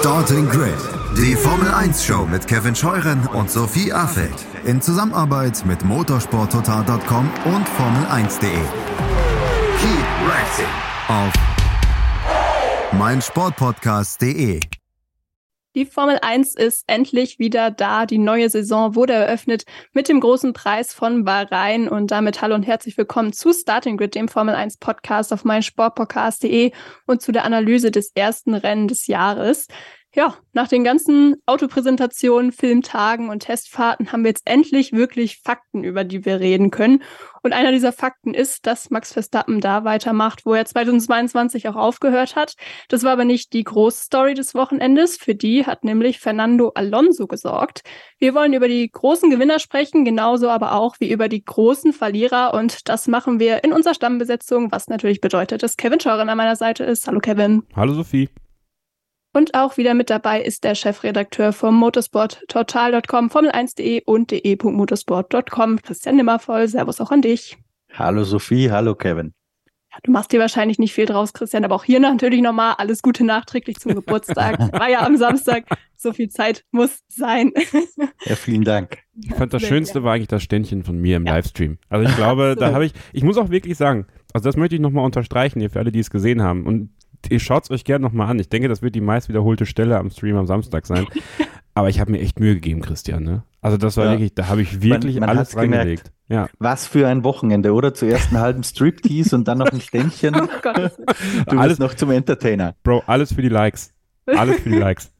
Starting Grid, die Formel 1 Show mit Kevin Scheuren und Sophie Affeld in Zusammenarbeit mit motorsporttotal.com und Formel1.de. Keep racing auf meinsportpodcast.de. Die Formel 1 ist endlich wieder da. Die neue Saison wurde eröffnet mit dem großen Preis von Bahrain. Und damit hallo und herzlich willkommen zu Starting Grid, dem Formel 1 Podcast auf meinsportpodcast.de und zu der Analyse des ersten Rennen des Jahres ja, nach den ganzen Autopräsentationen, Filmtagen und Testfahrten haben wir jetzt endlich wirklich Fakten, über die wir reden können. Und einer dieser Fakten ist, dass Max Verstappen da weitermacht, wo er 2022 auch aufgehört hat. Das war aber nicht die große Story des Wochenendes. Für die hat nämlich Fernando Alonso gesorgt. Wir wollen über die großen Gewinner sprechen, genauso aber auch wie über die großen Verlierer. Und das machen wir in unserer Stammbesetzung, was natürlich bedeutet, dass Kevin Scheuren an meiner Seite ist. Hallo Kevin. Hallo Sophie. Und auch wieder mit dabei ist der Chefredakteur vom motorsporttotal.com, formel1.de und de.motorsport.com, Christian Nimmervoll. Servus auch an dich. Hallo Sophie, hallo Kevin. Ja, du machst dir wahrscheinlich nicht viel draus, Christian, aber auch hier natürlich nochmal alles Gute nachträglich zum Geburtstag. War ja am Samstag, so viel Zeit muss sein. ja, vielen Dank. Ich fand das Schönste war eigentlich das Ständchen von mir im ja. Livestream. Also ich glaube, so. da habe ich, ich muss auch wirklich sagen, also das möchte ich nochmal unterstreichen hier für alle, die es gesehen haben. Und ihr schaut es euch gerne nochmal an. Ich denke, das wird die meist wiederholte Stelle am Stream am Samstag sein. Aber ich habe mir echt Mühe gegeben, Christian. Ne? Also das war ja. wirklich, da habe ich wirklich man, man alles reingelegt. Ja. Was für ein Wochenende, oder? Zuerst einen halben Striptease und dann noch ein Ständchen. Oh Gott. Du alles noch zum Entertainer. Bro, alles für die Likes. Alles für die Likes.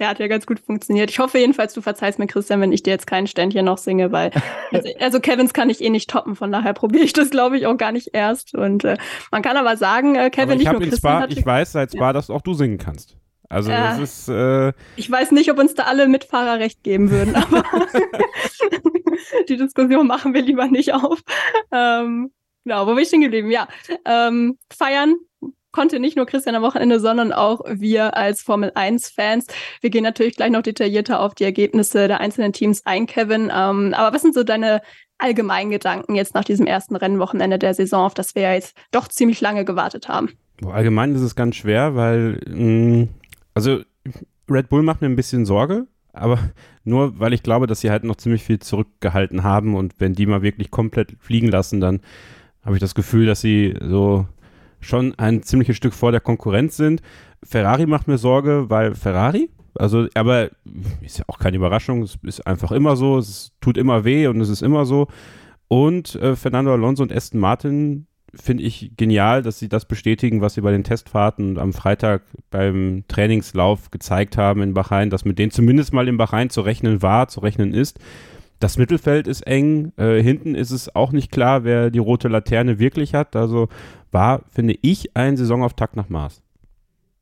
Ja, hat ja ganz gut funktioniert. Ich hoffe jedenfalls, du verzeihst mir, Christian, wenn ich dir jetzt kein Ständchen noch singe, weil also, also Kevins kann ich eh nicht toppen, von daher probiere ich das, glaube ich, auch gar nicht erst. Und äh, man kann aber sagen, äh, Kevin, aber nicht nur Christian Spa, hatte, Ich weiß seit Spa, ja. dass auch du singen kannst. Also äh, das ist. Äh, ich weiß nicht, ob uns da alle Mitfahrer recht geben würden, aber die Diskussion machen wir lieber nicht auf. Ähm, genau, wo bin ich stehen geblieben? Ja, ähm, feiern konnte nicht nur Christian am Wochenende, sondern auch wir als Formel 1-Fans. Wir gehen natürlich gleich noch detaillierter auf die Ergebnisse der einzelnen Teams ein, Kevin. Ähm, aber was sind so deine allgemeinen Gedanken jetzt nach diesem ersten Rennwochenende der Saison, auf das wir ja jetzt doch ziemlich lange gewartet haben? Allgemein ist es ganz schwer, weil, mh, mm, also Red Bull macht mir ein bisschen Sorge, aber nur weil ich glaube, dass sie halt noch ziemlich viel zurückgehalten haben und wenn die mal wirklich komplett fliegen lassen, dann habe ich das Gefühl, dass sie so schon ein ziemliches Stück vor der Konkurrenz sind. Ferrari macht mir Sorge, weil Ferrari, also, aber ist ja auch keine Überraschung, es ist einfach immer so, es tut immer weh und es ist immer so. Und äh, Fernando Alonso und Aston Martin finde ich genial, dass sie das bestätigen, was sie bei den Testfahrten am Freitag beim Trainingslauf gezeigt haben in Bahrain, dass mit denen zumindest mal in Bahrain zu rechnen war, zu rechnen ist. Das Mittelfeld ist eng. Äh, hinten ist es auch nicht klar, wer die rote Laterne wirklich hat. Also war, finde ich, ein Saisonauftakt nach Maß.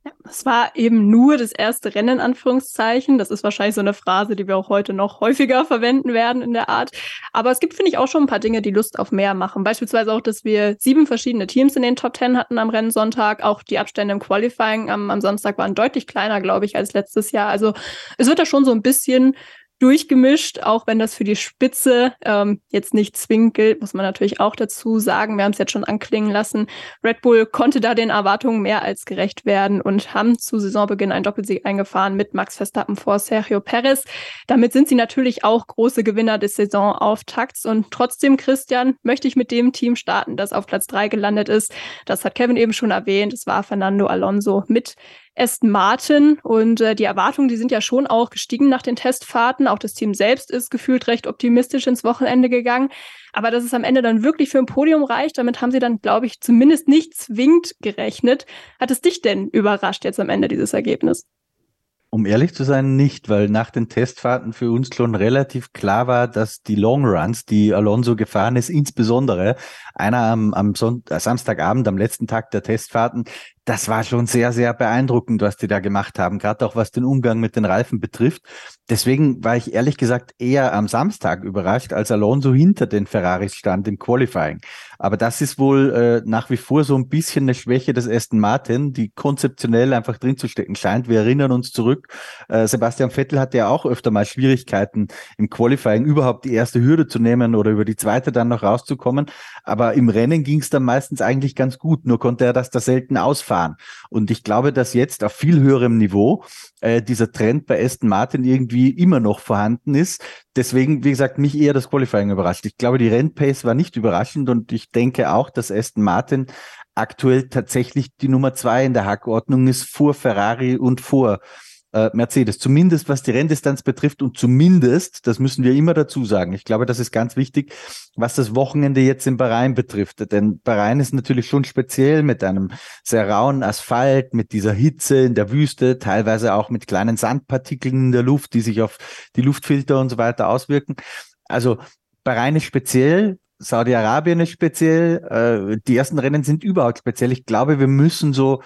Ja, es war eben nur das erste Rennen, in Anführungszeichen. Das ist wahrscheinlich so eine Phrase, die wir auch heute noch häufiger verwenden werden in der Art. Aber es gibt, finde ich, auch schon ein paar Dinge, die Lust auf mehr machen. Beispielsweise auch, dass wir sieben verschiedene Teams in den Top Ten hatten am Rennsonntag. Auch die Abstände im Qualifying am, am Samstag waren deutlich kleiner, glaube ich, als letztes Jahr. Also es wird da schon so ein bisschen durchgemischt, auch wenn das für die Spitze ähm, jetzt nicht zwingend gilt, muss man natürlich auch dazu sagen. Wir haben es jetzt schon anklingen lassen. Red Bull konnte da den Erwartungen mehr als gerecht werden und haben zu Saisonbeginn einen Doppelsieg eingefahren mit Max Verstappen vor Sergio Perez. Damit sind sie natürlich auch große Gewinner des Saisonauftakts und trotzdem, Christian, möchte ich mit dem Team starten, das auf Platz drei gelandet ist. Das hat Kevin eben schon erwähnt. Es war Fernando Alonso mit Aston Martin und äh, die Erwartungen, die sind ja schon auch gestiegen nach den Testfahrten. Auch das Team selbst ist gefühlt recht optimistisch ins Wochenende gegangen. Aber dass es am Ende dann wirklich für ein Podium reicht, damit haben sie dann, glaube ich, zumindest nicht zwingend gerechnet. Hat es dich denn überrascht jetzt am Ende dieses Ergebnis? Um ehrlich zu sein, nicht, weil nach den Testfahrten für uns schon relativ klar war, dass die Long Runs, die Alonso gefahren ist, insbesondere einer am, am äh, Samstagabend, am letzten Tag der Testfahrten, das war schon sehr, sehr beeindruckend, was die da gemacht haben, gerade auch was den Umgang mit den Reifen betrifft. Deswegen war ich ehrlich gesagt eher am Samstag überrascht, als Alonso hinter den Ferraris stand im Qualifying. Aber das ist wohl äh, nach wie vor so ein bisschen eine Schwäche des Aston Martin, die konzeptionell einfach drin zu stecken scheint. Wir erinnern uns zurück, äh, Sebastian Vettel hatte ja auch öfter mal Schwierigkeiten im Qualifying überhaupt die erste Hürde zu nehmen oder über die zweite dann noch rauszukommen. Aber im Rennen ging es dann meistens eigentlich ganz gut, nur konnte er das da selten ausfahren. Und ich glaube, dass jetzt auf viel höherem Niveau äh, dieser Trend bei Aston Martin irgendwie immer noch vorhanden ist. Deswegen, wie gesagt, mich eher das Qualifying überrascht. Ich glaube, die Rennpace war nicht überraschend und ich denke auch, dass Aston Martin aktuell tatsächlich die Nummer zwei in der Hackordnung ist vor Ferrari und vor äh, Mercedes, zumindest was die Renndistanz betrifft und zumindest, das müssen wir immer dazu sagen, ich glaube, das ist ganz wichtig, was das Wochenende jetzt in Bahrain betrifft. Denn Bahrain ist natürlich schon speziell mit einem sehr rauen Asphalt, mit dieser Hitze in der Wüste, teilweise auch mit kleinen Sandpartikeln in der Luft, die sich auf die Luftfilter und so weiter auswirken. Also Bahrain ist speziell, Saudi-Arabien ist speziell, äh, die ersten Rennen sind überhaupt speziell. Ich glaube, wir müssen so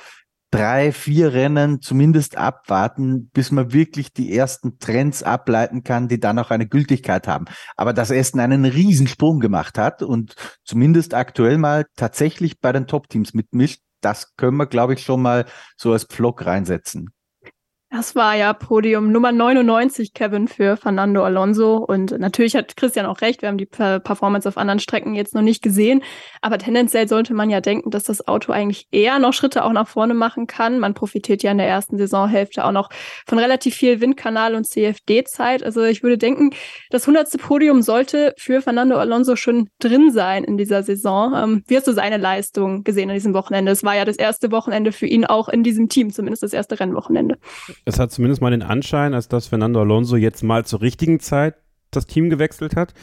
drei, vier Rennen zumindest abwarten, bis man wirklich die ersten Trends ableiten kann, die dann auch eine Gültigkeit haben. Aber dass Essen einen Riesensprung gemacht hat und zumindest aktuell mal tatsächlich bei den Top-Teams mitmischt, das können wir, glaube ich, schon mal so als Pflock reinsetzen. Das war ja Podium Nummer 99, Kevin, für Fernando Alonso. Und natürlich hat Christian auch recht, wir haben die Performance auf anderen Strecken jetzt noch nicht gesehen. Aber tendenziell sollte man ja denken, dass das Auto eigentlich eher noch Schritte auch nach vorne machen kann. Man profitiert ja in der ersten Saisonhälfte auch noch von relativ viel Windkanal und CFD-Zeit. Also ich würde denken, das 100. Podium sollte für Fernando Alonso schon drin sein in dieser Saison. Ähm, wie hast du seine Leistung gesehen an diesem Wochenende? Es war ja das erste Wochenende für ihn auch in diesem Team, zumindest das erste Rennwochenende es hat zumindest mal den Anschein, als dass Fernando Alonso jetzt mal zur richtigen Zeit das Team gewechselt hat.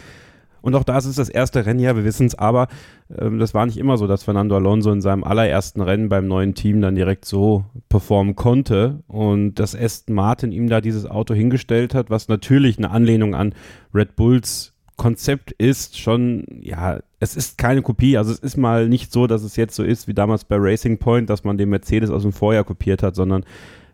Und auch da ist das erste Rennjahr, wir wissen es, aber ähm, das war nicht immer so, dass Fernando Alonso in seinem allerersten Rennen beim neuen Team dann direkt so performen konnte und dass Aston Martin ihm da dieses Auto hingestellt hat, was natürlich eine Anlehnung an Red Bulls Konzept ist schon, ja, es ist keine Kopie. Also es ist mal nicht so, dass es jetzt so ist wie damals bei Racing Point, dass man den Mercedes aus dem Vorjahr kopiert hat, sondern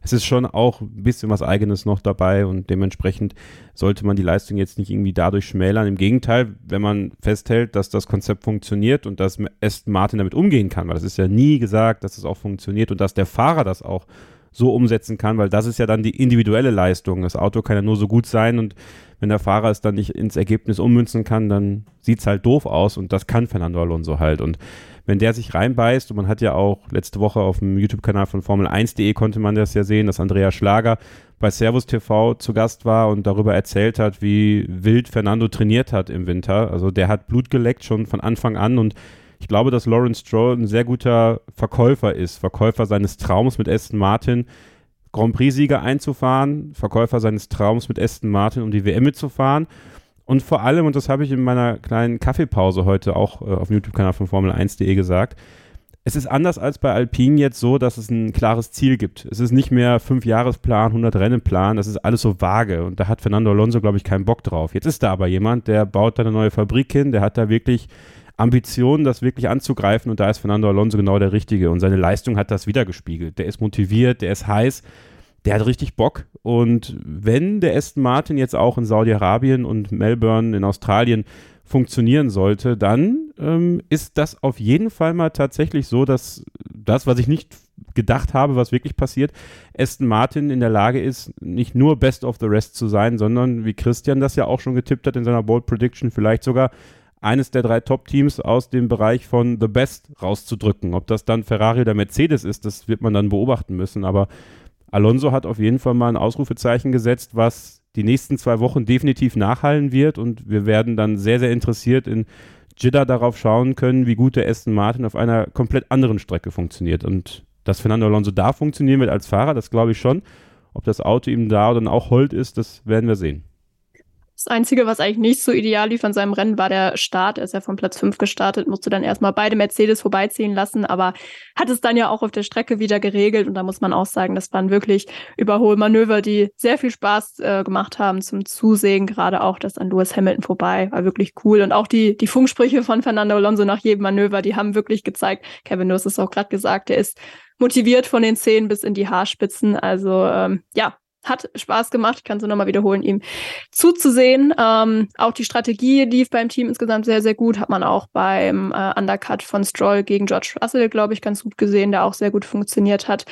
es ist schon auch ein bisschen was Eigenes noch dabei und dementsprechend sollte man die Leistung jetzt nicht irgendwie dadurch schmälern. Im Gegenteil, wenn man festhält, dass das Konzept funktioniert und dass Aston Martin damit umgehen kann, weil das ist ja nie gesagt, dass es auch funktioniert und dass der Fahrer das auch so umsetzen kann, weil das ist ja dann die individuelle Leistung. Das Auto kann ja nur so gut sein und wenn der Fahrer es dann nicht ins Ergebnis ummünzen kann, dann sieht es halt doof aus und das kann Fernando Alonso halt. Und wenn der sich reinbeißt, und man hat ja auch letzte Woche auf dem YouTube-Kanal von Formel1.de konnte man das ja sehen, dass Andrea Schlager bei Servus TV zu Gast war und darüber erzählt hat, wie wild Fernando trainiert hat im Winter. Also der hat Blut geleckt schon von Anfang an und ich glaube, dass Lawrence Stroll ein sehr guter Verkäufer ist, Verkäufer seines Traums mit Aston Martin. Grand Prix-Sieger einzufahren, Verkäufer seines Traums mit Aston Martin, um die WM mitzufahren. Und vor allem, und das habe ich in meiner kleinen Kaffeepause heute auch äh, auf dem YouTube-Kanal von Formel1.de gesagt, es ist anders als bei Alpine jetzt so, dass es ein klares Ziel gibt. Es ist nicht mehr fünf Jahresplan, 100 Rennenplan, das ist alles so vage und da hat Fernando Alonso, glaube ich, keinen Bock drauf. Jetzt ist da aber jemand, der baut da eine neue Fabrik hin, der hat da wirklich Ambitionen, das wirklich anzugreifen und da ist Fernando Alonso genau der Richtige und seine Leistung hat das wiedergespiegelt. Der ist motiviert, der ist heiß der hat richtig Bock. Und wenn der Aston Martin jetzt auch in Saudi-Arabien und Melbourne in Australien funktionieren sollte, dann ähm, ist das auf jeden Fall mal tatsächlich so, dass das, was ich nicht gedacht habe, was wirklich passiert, Aston Martin in der Lage ist, nicht nur Best of the Rest zu sein, sondern wie Christian das ja auch schon getippt hat in seiner Bold Prediction, vielleicht sogar eines der drei Top-Teams aus dem Bereich von The Best rauszudrücken. Ob das dann Ferrari oder Mercedes ist, das wird man dann beobachten müssen. Aber Alonso hat auf jeden Fall mal ein Ausrufezeichen gesetzt, was die nächsten zwei Wochen definitiv nachhallen wird und wir werden dann sehr, sehr interessiert in Jeddah darauf schauen können, wie gut der Aston Martin auf einer komplett anderen Strecke funktioniert. Und dass Fernando Alonso da funktionieren wird als Fahrer, das glaube ich schon. Ob das Auto ihm da dann auch hold ist, das werden wir sehen. Das Einzige, was eigentlich nicht so ideal lief an seinem Rennen, war der Start. Er ist ja von Platz 5 gestartet, musste dann erstmal beide Mercedes vorbeiziehen lassen, aber hat es dann ja auch auf der Strecke wieder geregelt. Und da muss man auch sagen, das waren wirklich Überholmanöver, die sehr viel Spaß äh, gemacht haben zum Zusehen. Gerade auch das an Lewis Hamilton vorbei war wirklich cool. Und auch die, die Funksprüche von Fernando Alonso nach jedem Manöver, die haben wirklich gezeigt, Kevin, du hast es auch gerade gesagt, er ist motiviert von den Zehen bis in die Haarspitzen. Also ähm, ja, hat Spaß gemacht, ich kann es nur nochmal wiederholen, ihm zuzusehen. Ähm, auch die Strategie lief beim Team insgesamt sehr, sehr gut. Hat man auch beim äh, Undercut von Stroll gegen George Russell, glaube ich, ganz gut gesehen, der auch sehr gut funktioniert hat.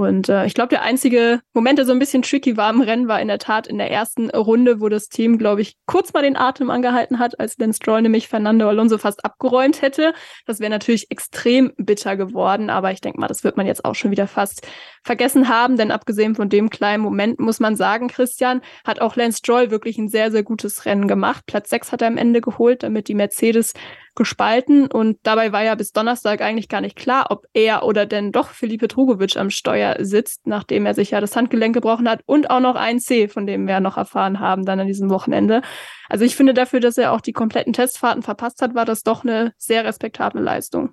Und äh, ich glaube, der einzige Moment, der so ein bisschen tricky war im Rennen, war in der Tat in der ersten Runde, wo das Team, glaube ich, kurz mal den Atem angehalten hat, als Lance Stroll nämlich Fernando Alonso fast abgeräumt hätte. Das wäre natürlich extrem bitter geworden, aber ich denke mal, das wird man jetzt auch schon wieder fast vergessen haben, denn abgesehen von dem kleinen Moment muss man sagen, Christian, hat auch Lance Stroll wirklich ein sehr, sehr gutes Rennen gemacht. Platz 6 hat er am Ende geholt, damit die Mercedes gespalten und dabei war ja bis Donnerstag eigentlich gar nicht klar, ob er oder denn doch Felipe Drugovic am Steuer sitzt, nachdem er sich ja das Handgelenk gebrochen hat und auch noch ein C, von dem wir noch erfahren haben dann an diesem Wochenende. Also ich finde dafür, dass er auch die kompletten Testfahrten verpasst hat, war das doch eine sehr respektable Leistung.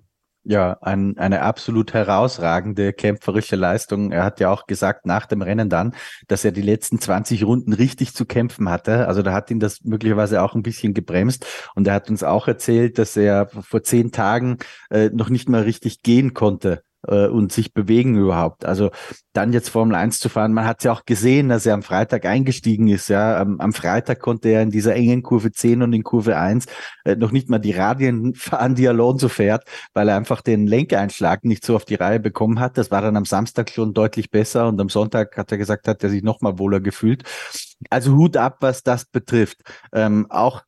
Ja, ein, eine absolut herausragende kämpferische Leistung. Er hat ja auch gesagt nach dem Rennen dann, dass er die letzten 20 Runden richtig zu kämpfen hatte. Also da hat ihn das möglicherweise auch ein bisschen gebremst. Und er hat uns auch erzählt, dass er vor zehn Tagen äh, noch nicht mal richtig gehen konnte äh, und sich bewegen überhaupt. Also dann jetzt Formel 1 zu fahren, man hat ja auch gesehen, dass er am Freitag eingestiegen ist. Ja, am, am Freitag konnte er in dieser engen Kurve 10 und in Kurve 1 äh, noch nicht mal die Radien fahren, die Alonso fährt, weil er einfach den Lenkeinschlag nicht so auf die Reihe bekommen hat. Das war dann am Samstag schon deutlich besser und am Sonntag hat er gesagt, hat er sich noch mal wohler gefühlt. Also Hut ab, was das betrifft. Ähm, auch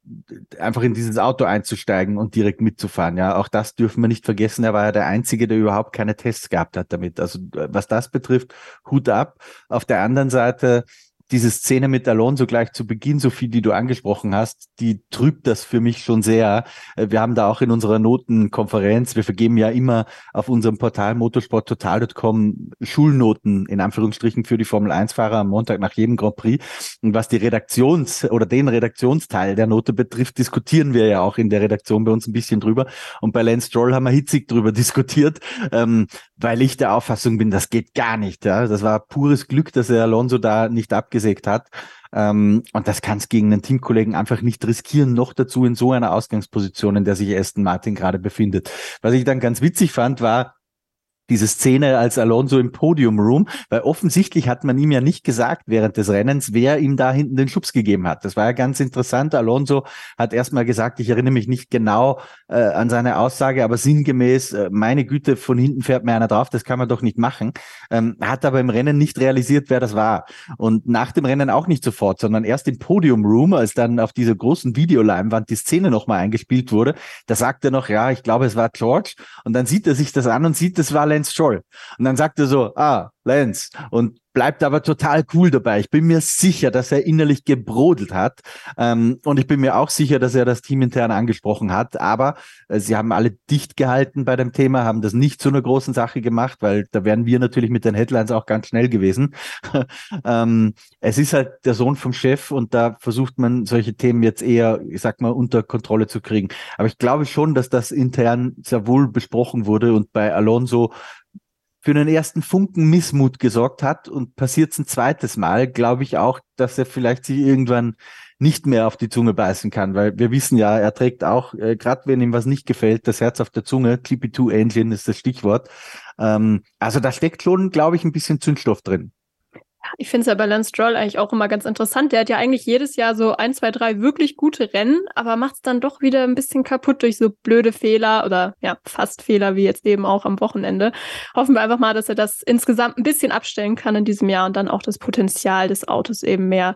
einfach in dieses Auto einzusteigen und direkt mitzufahren. Ja, auch das dürfen wir nicht vergessen. Er war ja der Einzige, der überhaupt keine Tests gehabt hat damit. Also was das betrifft, Hut ab. Auf der anderen Seite diese Szene mit Alonso gleich zu Beginn, Sophie, die du angesprochen hast, die trübt das für mich schon sehr. Äh, wir haben da auch in unserer Notenkonferenz, wir vergeben ja immer auf unserem Portal motorsporttotal.com Schulnoten in Anführungsstrichen für die Formel 1 Fahrer am Montag nach jedem Grand Prix. Und was die Redaktions- oder den Redaktionsteil der Note betrifft, diskutieren wir ja auch in der Redaktion bei uns ein bisschen drüber. Und bei Lance Stroll haben wir hitzig drüber diskutiert, ähm, weil ich der Auffassung bin, das geht gar nicht. Ja. Das war pures Glück, dass er Alonso da nicht abgesehen abgesägt hat. Ähm, und das kann gegen einen Teamkollegen einfach nicht riskieren, noch dazu in so einer Ausgangsposition, in der sich Aston Martin gerade befindet. Was ich dann ganz witzig fand, war, diese Szene als Alonso im Podium Room, weil offensichtlich hat man ihm ja nicht gesagt während des Rennens, wer ihm da hinten den Schubs gegeben hat. Das war ja ganz interessant. Alonso hat erstmal gesagt, ich erinnere mich nicht genau äh, an seine Aussage, aber sinngemäß, äh, meine Güte, von hinten fährt mir einer drauf, das kann man doch nicht machen. Ähm, hat aber im Rennen nicht realisiert, wer das war. Und nach dem Rennen auch nicht sofort, sondern erst im Podium Room, als dann auf dieser großen Videoleinwand die Szene nochmal eingespielt wurde, da sagt er noch, ja, ich glaube, es war George. Und dann sieht er sich das an und sieht, es war Lance Stroll. Und dann sagt er so, ah, Lance. Und bleibt aber total cool dabei. Ich bin mir sicher, dass er innerlich gebrodelt hat. Ähm, und ich bin mir auch sicher, dass er das Team intern angesprochen hat. Aber äh, sie haben alle dicht gehalten bei dem Thema, haben das nicht zu einer großen Sache gemacht, weil da wären wir natürlich mit den Headlines auch ganz schnell gewesen. ähm, es ist halt der Sohn vom Chef und da versucht man solche Themen jetzt eher, ich sag mal, unter Kontrolle zu kriegen. Aber ich glaube schon, dass das intern sehr wohl besprochen wurde und bei Alonso für einen ersten Funken Missmut gesorgt hat und passiert es ein zweites Mal, glaube ich auch, dass er vielleicht sich irgendwann nicht mehr auf die Zunge beißen kann, weil wir wissen ja, er trägt auch, äh, gerade wenn ihm was nicht gefällt, das Herz auf der Zunge, Clippy 2 Engine ist das Stichwort. Ähm, also da steckt schon, glaube ich, ein bisschen Zündstoff drin. Ich finde es ja bei Lance Stroll eigentlich auch immer ganz interessant. Der hat ja eigentlich jedes Jahr so ein, zwei, drei wirklich gute Rennen, aber macht es dann doch wieder ein bisschen kaputt durch so blöde Fehler oder ja, fast Fehler, wie jetzt eben auch am Wochenende. Hoffen wir einfach mal, dass er das insgesamt ein bisschen abstellen kann in diesem Jahr und dann auch das Potenzial des Autos eben mehr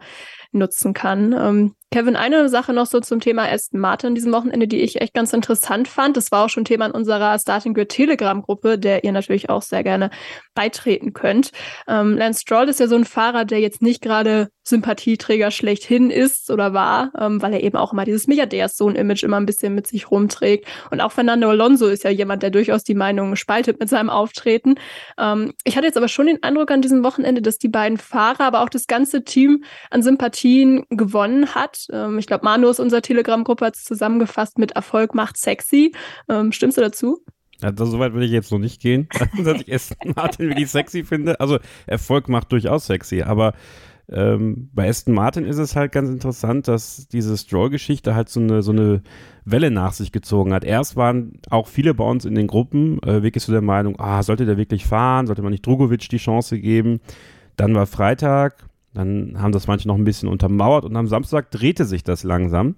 nutzen kann. Ähm, Kevin, eine Sache noch so zum Thema Aston Martin diesem Wochenende, die ich echt ganz interessant fand. Das war auch schon Thema in unserer Starting Grid Telegram-Gruppe, der ihr natürlich auch sehr gerne beitreten könnt. Ähm, Lance Stroll ist ja so ein Fahrer, der jetzt nicht gerade Sympathieträger schlechthin ist oder war, ähm, weil er eben auch immer dieses Milliardärssohn-Image immer ein bisschen mit sich rumträgt. Und auch Fernando Alonso ist ja jemand, der durchaus die Meinung spaltet mit seinem Auftreten. Ähm, ich hatte jetzt aber schon den Eindruck an diesem Wochenende, dass die beiden Fahrer, aber auch das ganze Team an Sympathien gewonnen hat. Ähm, ich glaube, Manu aus unserer Telegram-Gruppe hat es zusammengefasst mit Erfolg macht sexy. Ähm, stimmst du dazu? Ja, das, so weit würde ich jetzt noch nicht gehen, dass ich Aston Martin wirklich sexy finde. Also Erfolg macht durchaus sexy, aber ähm, bei Aston Martin ist es halt ganz interessant, dass diese Stroll-Geschichte halt so eine, so eine Welle nach sich gezogen hat. Erst waren auch viele bei uns in den Gruppen äh, wirklich so der Meinung, ah, sollte der wirklich fahren? Sollte man nicht Drogovic die Chance geben? Dann war Freitag, Dann haben das manche noch ein bisschen untermauert und am Samstag drehte sich das langsam,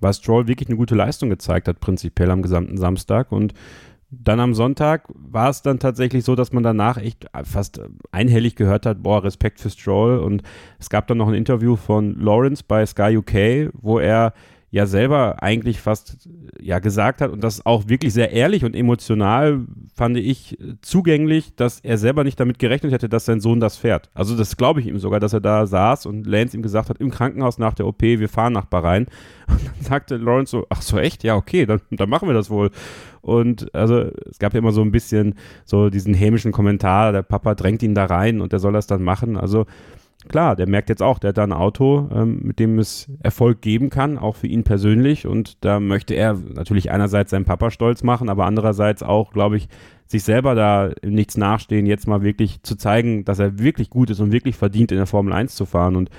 weil Stroll wirklich eine gute Leistung gezeigt hat, prinzipiell am gesamten Samstag. Und dann am Sonntag war es dann tatsächlich so, dass man danach echt fast einhellig gehört hat, boah, Respekt für Stroll. Und es gab dann noch ein Interview von Lawrence bei Sky UK, wo er ja selber eigentlich fast ja gesagt hat und das auch wirklich sehr ehrlich und emotional fand ich zugänglich, dass er selber nicht damit gerechnet hätte, dass sein Sohn das fährt. Also das glaube ich ihm sogar, dass er da saß und Lance ihm gesagt hat im Krankenhaus nach der OP, wir fahren nach Bahrain und dann sagte Lawrence so, ach so echt, ja okay, dann, dann machen wir das wohl. Und also es gab ja immer so ein bisschen so diesen hämischen Kommentar, der Papa drängt ihn da rein und der soll das dann machen. Also klar, der merkt jetzt auch, der hat da ein Auto, ähm, mit dem es Erfolg geben kann, auch für ihn persönlich. Und da möchte er natürlich einerseits seinen Papa stolz machen, aber andererseits auch, glaube ich, sich selber da nichts nachstehen, jetzt mal wirklich zu zeigen, dass er wirklich gut ist und wirklich verdient, in der Formel 1 zu fahren. Und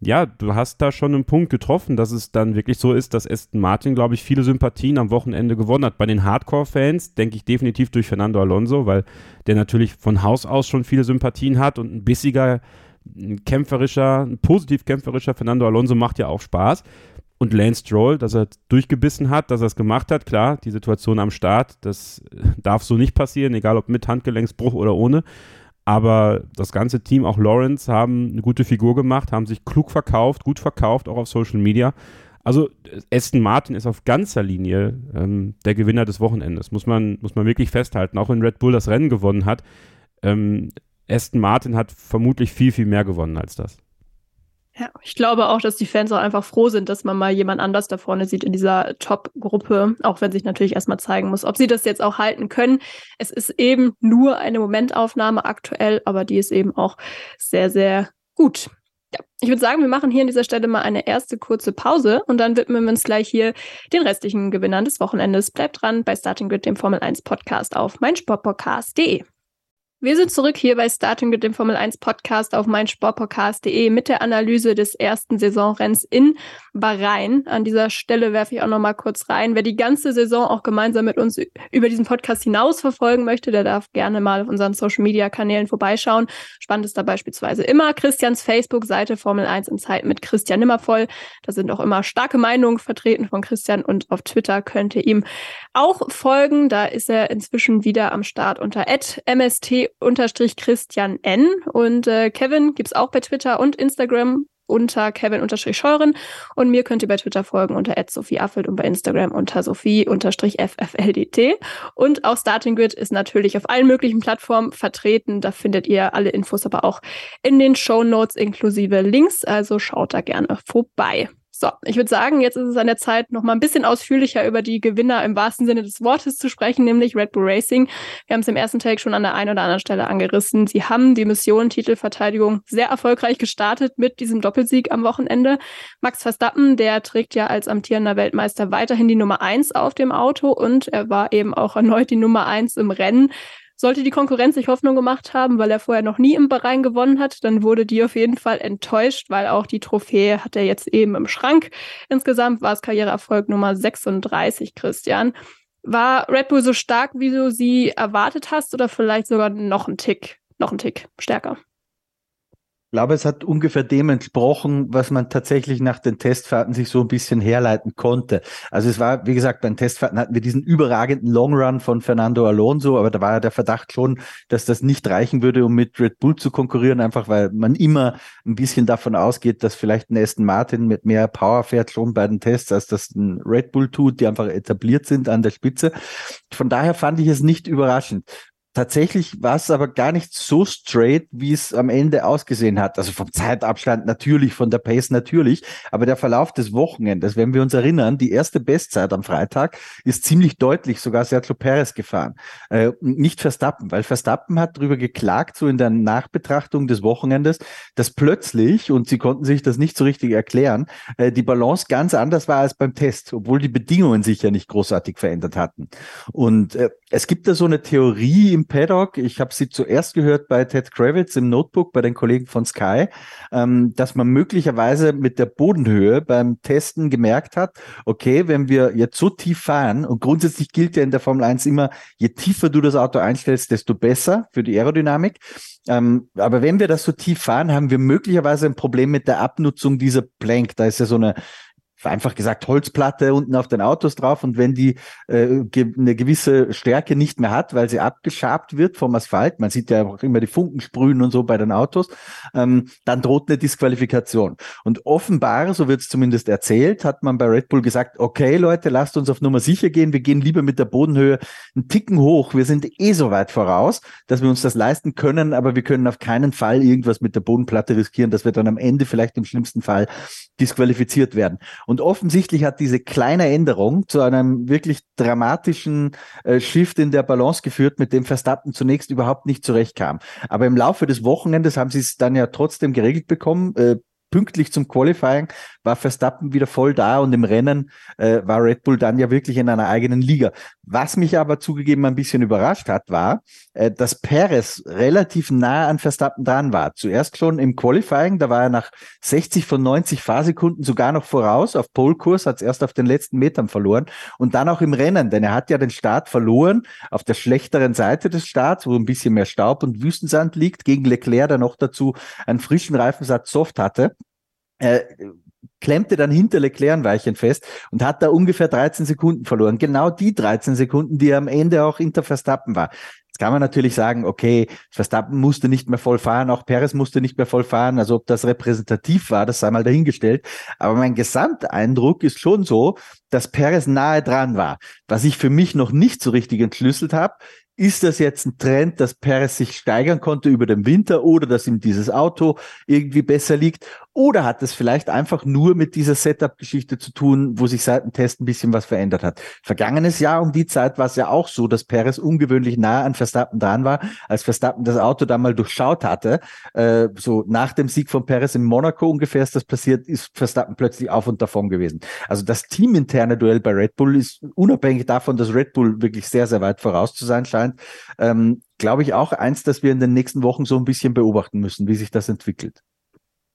ja, du hast da schon einen Punkt getroffen, dass es dann wirklich so ist, dass Aston Martin, glaube ich, viele Sympathien am Wochenende gewonnen hat. Bei den Hardcore-Fans denke ich definitiv durch Fernando Alonso, weil der natürlich von Haus aus schon viele Sympathien hat und ein bissiger ein kämpferischer, ein positiv kämpferischer Fernando Alonso macht ja auch Spaß. Und Lance Stroll, dass er durchgebissen hat, dass er es gemacht hat, klar, die Situation am Start, das darf so nicht passieren, egal ob mit Handgelenksbruch oder ohne. Aber das ganze Team, auch Lawrence, haben eine gute Figur gemacht, haben sich klug verkauft, gut verkauft, auch auf Social Media. Also Aston Martin ist auf ganzer Linie ähm, der Gewinner des Wochenendes, muss man, muss man wirklich festhalten. Auch wenn Red Bull das Rennen gewonnen hat, ähm, Aston Martin hat vermutlich viel, viel mehr gewonnen als das. Ja, ich glaube auch, dass die Fans auch einfach froh sind, dass man mal jemand anders da vorne sieht in dieser Top-Gruppe, auch wenn sich natürlich erstmal zeigen muss, ob sie das jetzt auch halten können. Es ist eben nur eine Momentaufnahme aktuell, aber die ist eben auch sehr, sehr gut. Ja, ich würde sagen, wir machen hier an dieser Stelle mal eine erste kurze Pause und dann widmen wir uns gleich hier den restlichen Gewinnern des Wochenendes. Bleibt dran bei Starting Grid, dem Formel 1 Podcast auf meinsportpodcast.de. Wir sind zurück hier bei Starting mit dem Formel 1 Podcast auf meinsportpodcast.de mit der Analyse des ersten Saisonrenns in Bahrain. An dieser Stelle werfe ich auch noch mal kurz rein. Wer die ganze Saison auch gemeinsam mit uns über diesen Podcast hinaus verfolgen möchte, der darf gerne mal auf unseren Social Media Kanälen vorbeischauen. Spannend ist da beispielsweise immer Christians Facebook-Seite Formel 1 in Zeit mit Christian Nimmervoll. Da sind auch immer starke Meinungen vertreten von Christian und auf Twitter könnt ihr ihm auch folgen. Da ist er inzwischen wieder am Start unter mst unterstrich Christian N. Und äh, Kevin gibt's auch bei Twitter und Instagram unter Kevin unterstrich Scheuren und mir könnt ihr bei Twitter folgen unter Affelt und bei Instagram unter Sophie unterstrich FFLDT und auch Starting Grid ist natürlich auf allen möglichen Plattformen vertreten. Da findet ihr alle Infos aber auch in den Show Notes inklusive Links, also schaut da gerne vorbei. So, ich würde sagen, jetzt ist es an der Zeit, noch mal ein bisschen ausführlicher über die Gewinner im wahrsten Sinne des Wortes zu sprechen, nämlich Red Bull Racing. Wir haben es im ersten Take schon an der einen oder anderen Stelle angerissen. Sie haben die Mission Titelverteidigung sehr erfolgreich gestartet mit diesem Doppelsieg am Wochenende. Max Verstappen, der trägt ja als amtierender Weltmeister weiterhin die Nummer eins auf dem Auto und er war eben auch erneut die Nummer eins im Rennen. Sollte die Konkurrenz sich Hoffnung gemacht haben, weil er vorher noch nie im Bahrain gewonnen hat, dann wurde die auf jeden Fall enttäuscht, weil auch die Trophäe hat er jetzt eben im Schrank. Insgesamt war es Karriereerfolg Nummer 36, Christian. War Red Bull so stark, wie du sie erwartet hast, oder vielleicht sogar noch ein Tick, noch ein Tick stärker? Glaube, es hat ungefähr dem entsprochen, was man tatsächlich nach den Testfahrten sich so ein bisschen herleiten konnte. Also es war, wie gesagt, bei den Testfahrten hatten wir diesen überragenden Long Run von Fernando Alonso, aber da war ja der Verdacht schon, dass das nicht reichen würde, um mit Red Bull zu konkurrieren, einfach weil man immer ein bisschen davon ausgeht, dass vielleicht ein Aston Martin mit mehr Power fährt schon bei den Tests, als das ein Red Bull tut, die einfach etabliert sind an der Spitze. Von daher fand ich es nicht überraschend. Tatsächlich war es aber gar nicht so straight, wie es am Ende ausgesehen hat. Also vom Zeitabstand natürlich, von der Pace natürlich, aber der Verlauf des Wochenendes, wenn wir uns erinnern, die erste Bestzeit am Freitag ist ziemlich deutlich sogar Sergio Perez gefahren. Äh, nicht Verstappen, weil Verstappen hat darüber geklagt, so in der Nachbetrachtung des Wochenendes, dass plötzlich, und sie konnten sich das nicht so richtig erklären, äh, die Balance ganz anders war als beim Test, obwohl die Bedingungen sich ja nicht großartig verändert hatten. Und äh, Es gibt da so eine Theorie im Paddock, ich habe sie zuerst gehört bei Ted Kravitz im Notebook, bei den Kollegen von Sky, ähm, dass man möglicherweise mit der Bodenhöhe beim Testen gemerkt hat, okay, wenn wir jetzt so tief fahren, und grundsätzlich gilt ja in der Formel 1 immer, je tiefer du das Auto einstellst, desto besser für die Aerodynamik. Ähm, aber wenn wir das so tief fahren, haben wir möglicherweise ein Problem mit der Abnutzung dieser Plank. Da ist ja so eine einfach gesagt Holzplatte unten auf den Autos drauf und wenn die äh, ge eine gewisse Stärke nicht mehr hat, weil sie abgeschabt wird vom Asphalt, man sieht ja auch immer die Funken sprühen und so bei den Autos, ähm, dann droht eine Disqualifikation. Und offenbar, so wird es zumindest erzählt, hat man bei Red Bull gesagt, okay Leute, lasst uns auf Nummer sicher gehen, wir gehen lieber mit der Bodenhöhe einen Ticken hoch, wir sind eh so weit voraus, dass wir uns das leisten können, aber wir können auf keinen Fall irgendwas mit der Bodenplatte riskieren, dass wir dann am Ende vielleicht im schlimmsten Fall disqualifiziert werden. Und offensichtlich hat diese kleine Änderung zu einem wirklich dramatischen äh, Shift in der Balance geführt, mit dem Verstappen zunächst überhaupt nicht zurechtkam. Aber im Laufe des Wochenendes haben sie es dann ja trotzdem geregelt bekommen. Äh, pünktlich zum Qualifying war Verstappen wieder voll da und im Rennen äh, war Red Bull dann ja wirklich in einer eigenen Liga. Was mich aber zugegeben ein bisschen überrascht hat, war, äh, dass Perez relativ nah an Verstappen dran war. Zuerst schon im Qualifying, da war er nach 60 von 90 Fahrsekunden sogar noch voraus. Auf Polkurs hat es erst auf den letzten Metern verloren und dann auch im Rennen, denn er hat ja den Start verloren auf der schlechteren Seite des Starts, wo ein bisschen mehr Staub und Wüstensand liegt, gegen Leclerc, der noch dazu einen frischen Reifensatz Soft hatte äh, klemmte dann hinter Leclerc ein Weilchen fest und hat da ungefähr 13 Sekunden verloren. Genau die 13 Sekunden, die am Ende auch hinter Verstappen war. Jetzt kann man natürlich sagen, okay, Verstappen musste nicht mehr voll fahren, auch Perez musste nicht mehr voll fahren. Also ob das repräsentativ war, das sei mal dahingestellt. Aber mein Gesamteindruck ist schon so, dass Perez nahe dran war. Was ich für mich noch nicht so richtig entschlüsselt habe, ist das jetzt ein Trend, dass Perez sich steigern konnte über den Winter oder dass ihm dieses Auto irgendwie besser liegt? Oder hat es vielleicht einfach nur mit dieser Setup-Geschichte zu tun, wo sich seit dem Test ein bisschen was verändert hat? Vergangenes Jahr um die Zeit war es ja auch so, dass Perez ungewöhnlich nah an Verstappen dran war, als Verstappen das Auto da mal durchschaut hatte. Äh, so nach dem Sieg von Perez in Monaco ungefähr ist das passiert, ist Verstappen plötzlich auf und davon gewesen. Also das teaminterne Duell bei Red Bull ist unabhängig davon, dass Red Bull wirklich sehr, sehr weit voraus zu sein scheint, ähm, glaube ich auch eins, dass wir in den nächsten Wochen so ein bisschen beobachten müssen, wie sich das entwickelt.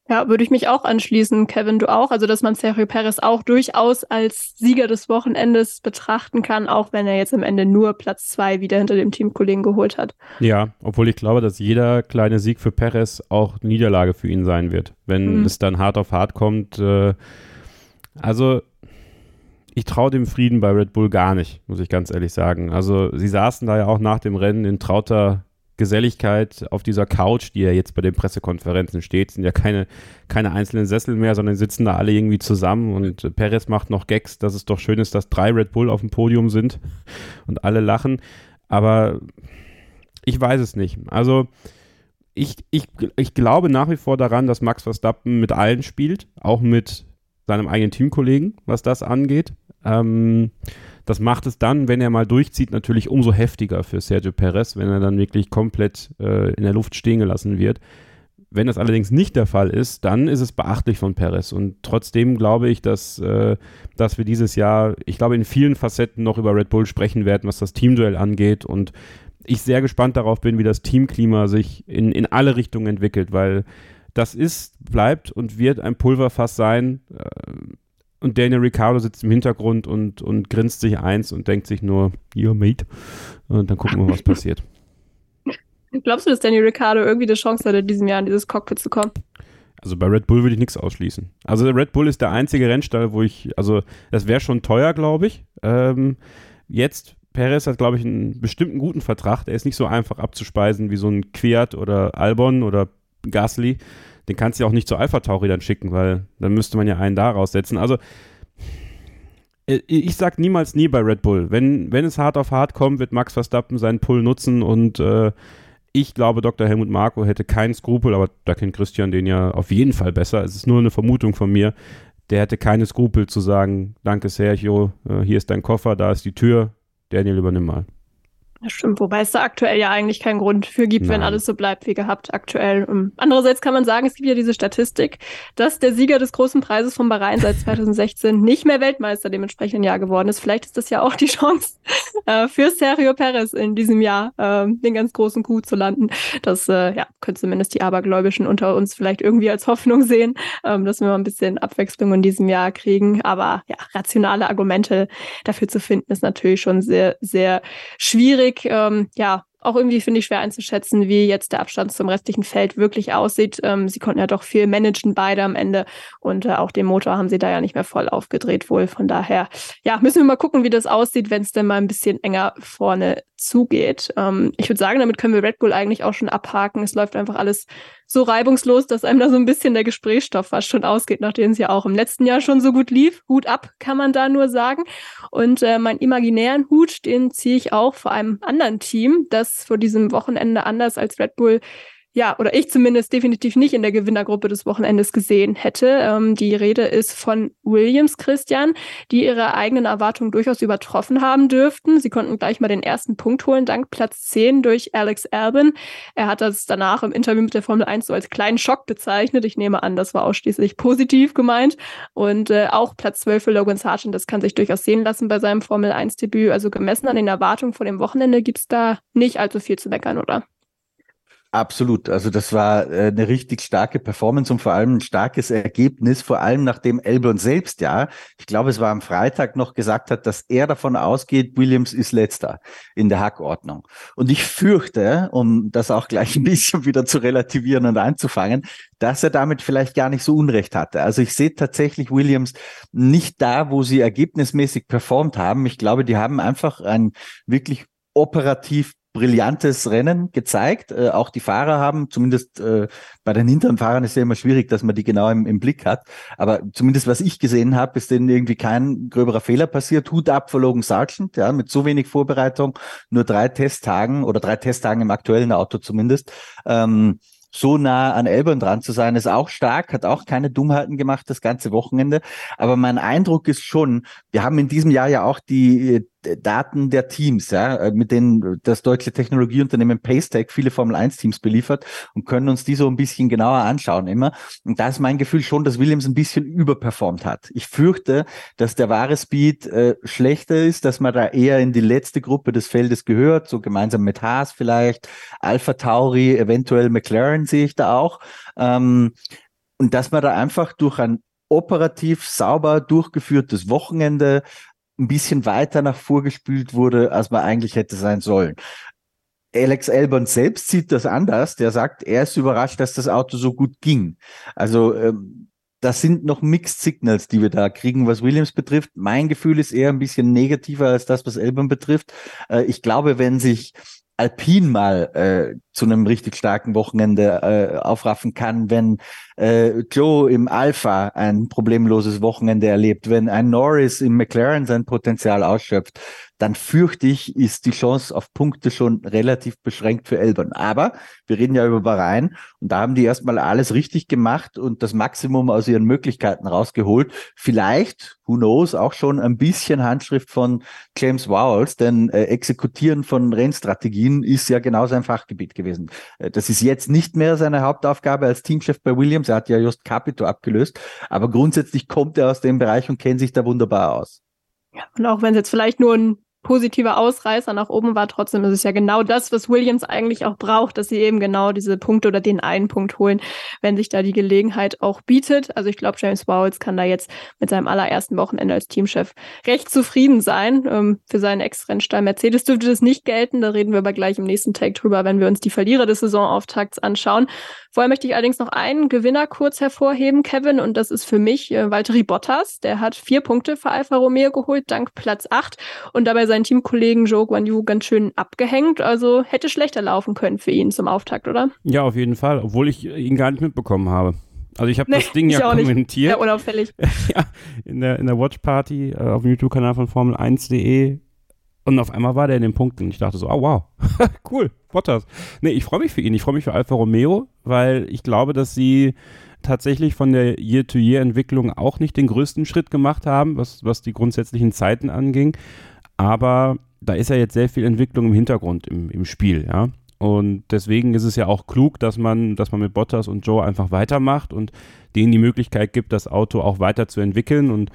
Ja, würde ich mich auch anschließen, Kevin, du auch. Also, dass man Sergio Perez auch durchaus als Sieger des Wochenendes betrachten kann, auch wenn er jetzt am Ende nur Platz zwei wieder hinter dem Teamkollegen geholt hat. Ja, obwohl ich glaube, dass jeder kleine Sieg für Perez auch Niederlage für ihn sein wird, wenn mhm. es dann hart auf hart kommt. Äh, also, ich traue dem Frieden bei Red Bull gar nicht, muss ich ganz ehrlich sagen. Also, sie saßen da ja auch nach dem Rennen in trauter Geselligkeit auf dieser Couch, die ja jetzt bei den Pressekonferenzen steht, sind ja keine, keine einzelnen Sessel mehr, sondern sitzen da alle irgendwie zusammen und Perez macht noch Gags, dass es doch schön ist, dass drei Red Bull auf dem Podium sind und alle lachen. Aber ich weiß es nicht. Also ich, ich, ich glaube nach wie vor daran, dass Max Verstappen mit allen spielt, auch mit seinem eigenen Teamkollegen, was das angeht. Ähm, das macht es dann, wenn er mal durchzieht, natürlich umso heftiger für Sergio Perez, wenn er dann wirklich komplett äh, in der Luft stehen gelassen wird. Wenn das allerdings nicht der Fall ist, dann ist es beachtlich von Perez. Und trotzdem glaube ich, dass, äh, dass wir dieses Jahr, ich glaube, in vielen Facetten noch über Red Bull sprechen werden, was das Teamduell angeht. Und ich sehr gespannt darauf bin, wie das Teamklima sich in, in alle Richtungen entwickelt, weil das ist, bleibt und wird ein Pulverfass sein. Äh, und Daniel Ricciardo sitzt im Hintergrund und, und grinst sich eins und denkt sich nur, you're mate. Und dann gucken wir, was passiert. Glaubst du, dass Daniel Ricciardo irgendwie die Chance hat, in diesem Jahr in dieses Cockpit zu kommen? Also bei Red Bull würde ich nichts ausschließen. Also Red Bull ist der einzige Rennstall, wo ich, also das wäre schon teuer, glaube ich. Ähm, jetzt, Perez hat, glaube ich, einen bestimmten guten Vertrag. Der ist nicht so einfach abzuspeisen wie so ein Quiert oder Albon oder Gasly den kannst du ja auch nicht zu Alpha Tauri dann schicken, weil dann müsste man ja einen da raussetzen. Also äh, ich sag niemals nie bei Red Bull. Wenn, wenn es hart auf hart kommt, wird Max Verstappen seinen Pull nutzen und äh, ich glaube, Dr. Helmut Marko hätte keinen Skrupel, aber da kennt Christian den ja auf jeden Fall besser. Es ist nur eine Vermutung von mir. Der hätte keine Skrupel zu sagen, danke Sergio, äh, hier ist dein Koffer, da ist die Tür, Daniel übernimm mal. Das stimmt, wobei es da aktuell ja eigentlich keinen Grund für gibt, Nein. wenn alles so bleibt wie gehabt aktuell. Um, andererseits kann man sagen, es gibt ja diese Statistik, dass der Sieger des großen Preises von Bahrain seit 2016 nicht mehr Weltmeister dementsprechend Jahr geworden ist. Vielleicht ist das ja auch die Chance äh, für Sergio Perez in diesem Jahr, äh, den ganz großen Coup zu landen. Das äh, ja, können zumindest die Abergläubischen unter uns vielleicht irgendwie als Hoffnung sehen, ähm, dass wir mal ein bisschen Abwechslung in diesem Jahr kriegen. Aber ja, rationale Argumente dafür zu finden, ist natürlich schon sehr, sehr schwierig schwierig, ähm, ja, auch irgendwie finde ich schwer einzuschätzen, wie jetzt der Abstand zum restlichen Feld wirklich aussieht. Ähm, sie konnten ja doch viel managen, beide am Ende. Und äh, auch den Motor haben sie da ja nicht mehr voll aufgedreht wohl. Von daher, ja, müssen wir mal gucken, wie das aussieht, wenn es denn mal ein bisschen enger vorne zugeht. Ähm, ich würde sagen, damit können wir Red Bull eigentlich auch schon abhaken. Es läuft einfach alles so reibungslos, dass einem da so ein bisschen der Gesprächsstoff fast schon ausgeht, nachdem es ja auch im letzten Jahr schon so gut lief. Hut ab, kann man da nur sagen. Und äh, meinen imaginären Hut, den ziehe ich auch vor einem anderen Team, das vor diesem Wochenende anders als Red Bull ja, oder ich zumindest definitiv nicht in der Gewinnergruppe des Wochenendes gesehen hätte. Ähm, die Rede ist von Williams Christian, die ihre eigenen Erwartungen durchaus übertroffen haben dürften. Sie konnten gleich mal den ersten Punkt holen, dank Platz 10 durch Alex Albin. Er hat das danach im Interview mit der Formel 1 so als kleinen Schock bezeichnet. Ich nehme an, das war ausschließlich positiv gemeint. Und äh, auch Platz 12 für Logan Sargent, das kann sich durchaus sehen lassen bei seinem Formel 1 Debüt. Also gemessen an den Erwartungen vor dem Wochenende gibt's da nicht allzu viel zu meckern, oder? Absolut. Also das war äh, eine richtig starke Performance und vor allem ein starkes Ergebnis, vor allem nachdem Elbron selbst ja, ich glaube, es war am Freitag noch gesagt hat, dass er davon ausgeht, Williams ist letzter in der Hackordnung. Und ich fürchte, um das auch gleich ein bisschen wieder zu relativieren und einzufangen, dass er damit vielleicht gar nicht so Unrecht hatte. Also ich sehe tatsächlich Williams nicht da, wo sie ergebnismäßig performt haben. Ich glaube, die haben einfach ein wirklich operativ brillantes Rennen gezeigt. Äh, auch die Fahrer haben, zumindest äh, bei den hinteren Fahrern ist ja immer schwierig, dass man die genau im, im Blick hat. Aber zumindest was ich gesehen habe, ist denen irgendwie kein gröberer Fehler passiert. Hut ab für Sargent, ja, mit so wenig Vorbereitung, nur drei Testtagen oder drei Testtagen im aktuellen Auto zumindest. Ähm, so nah an Elbern dran zu sein, ist auch stark, hat auch keine Dummheiten gemacht das ganze Wochenende. Aber mein Eindruck ist schon, wir haben in diesem Jahr ja auch die äh, Daten der Teams, ja, äh, mit denen das deutsche Technologieunternehmen Paystack viele Formel 1 Teams beliefert und können uns die so ein bisschen genauer anschauen immer. Und da ist mein Gefühl schon, dass Williams ein bisschen überperformt hat. Ich fürchte, dass der wahre Speed äh, schlechter ist, dass man da eher in die letzte Gruppe des Feldes gehört, so gemeinsam mit Haas vielleicht, Alpha Tauri, eventuell McLaren sehe ich da auch. Ähm, und dass man da einfach durch ein operativ sauber durchgeführtes Wochenende ein bisschen weiter nach vorgespült wurde, als man eigentlich hätte sein sollen. Alex Elbern selbst sieht das anders. Der sagt, er ist überrascht, dass das Auto so gut ging. Also ähm, das sind noch Mixed Signals, die wir da kriegen, was Williams betrifft. Mein Gefühl ist eher ein bisschen negativer als das, was Elbern betrifft. Äh, ich glaube, wenn sich Alpin mal äh, zu einem richtig starken Wochenende äh, aufraffen kann, wenn äh, Joe im Alpha ein problemloses Wochenende erlebt, wenn ein Norris im McLaren sein Potenzial ausschöpft, dann fürchte ich, ist die Chance auf Punkte schon relativ beschränkt für Elbern. Aber wir reden ja über Bahrain und da haben die erstmal alles richtig gemacht und das Maximum aus ihren Möglichkeiten rausgeholt. Vielleicht, who knows, auch schon ein bisschen Handschrift von James Wowles, denn äh, Exekutieren von Rennstrategien ist ja genau sein Fachgebiet gewesen. Äh, das ist jetzt nicht mehr seine Hauptaufgabe als Teamchef bei Williams. Er hat ja just Capito abgelöst, aber grundsätzlich kommt er aus dem Bereich und kennt sich da wunderbar aus. Ja, und auch wenn es jetzt vielleicht nur ein positiver Ausreißer nach oben war. Trotzdem ist es ja genau das, was Williams eigentlich auch braucht, dass sie eben genau diese Punkte oder den einen Punkt holen, wenn sich da die Gelegenheit auch bietet. Also ich glaube, James Bowles kann da jetzt mit seinem allerersten Wochenende als Teamchef recht zufrieden sein. Ähm, für seinen Ex-Rennstall Mercedes dürfte das nicht gelten. Da reden wir aber gleich im nächsten Take drüber, wenn wir uns die Verlierer des Saisonauftakts anschauen. Vorher möchte ich allerdings noch einen Gewinner kurz hervorheben, Kevin, und das ist für mich äh, Valtteri Bottas. Der hat vier Punkte für Alfa Romeo geholt, dank Platz acht und dabei seinen Teamkollegen Joe Guan Yu ganz schön abgehängt. Also hätte schlechter laufen können für ihn zum Auftakt, oder? Ja, auf jeden Fall, obwohl ich ihn gar nicht mitbekommen habe. Also ich habe nee, das Ding ja kommentiert. Ja, unauffällig. ja, in der, in der Watch Party äh, auf dem YouTube-Kanal von Formel1.de und auf einmal war der in den Punkten. Ich dachte so, oh wow, cool, Bottas. Nee, ich freue mich für ihn. Ich freue mich für Alfa Romeo, weil ich glaube, dass sie tatsächlich von der Year-to-Year-Entwicklung auch nicht den größten Schritt gemacht haben, was, was die grundsätzlichen Zeiten anging. Aber da ist ja jetzt sehr viel Entwicklung im Hintergrund im, im Spiel, ja. Und deswegen ist es ja auch klug, dass man, dass man mit Bottas und Joe einfach weitermacht und denen die Möglichkeit gibt, das Auto auch weiterzuentwickeln. Und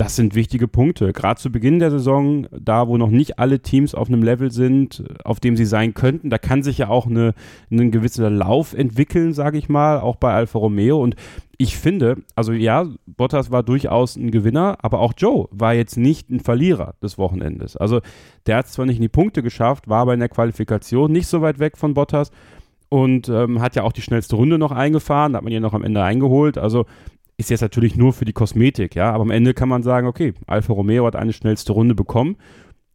das sind wichtige Punkte. Gerade zu Beginn der Saison, da wo noch nicht alle Teams auf einem Level sind, auf dem sie sein könnten, da kann sich ja auch eine, ein gewisser Lauf entwickeln, sage ich mal, auch bei Alfa Romeo. Und ich finde, also ja, Bottas war durchaus ein Gewinner, aber auch Joe war jetzt nicht ein Verlierer des Wochenendes. Also der hat zwar nicht in die Punkte geschafft, war aber in der Qualifikation nicht so weit weg von Bottas und ähm, hat ja auch die schnellste Runde noch eingefahren, hat man ihn noch am Ende eingeholt. Also ist jetzt natürlich nur für die Kosmetik, ja, aber am Ende kann man sagen, okay, Alfa Romeo hat eine schnellste Runde bekommen,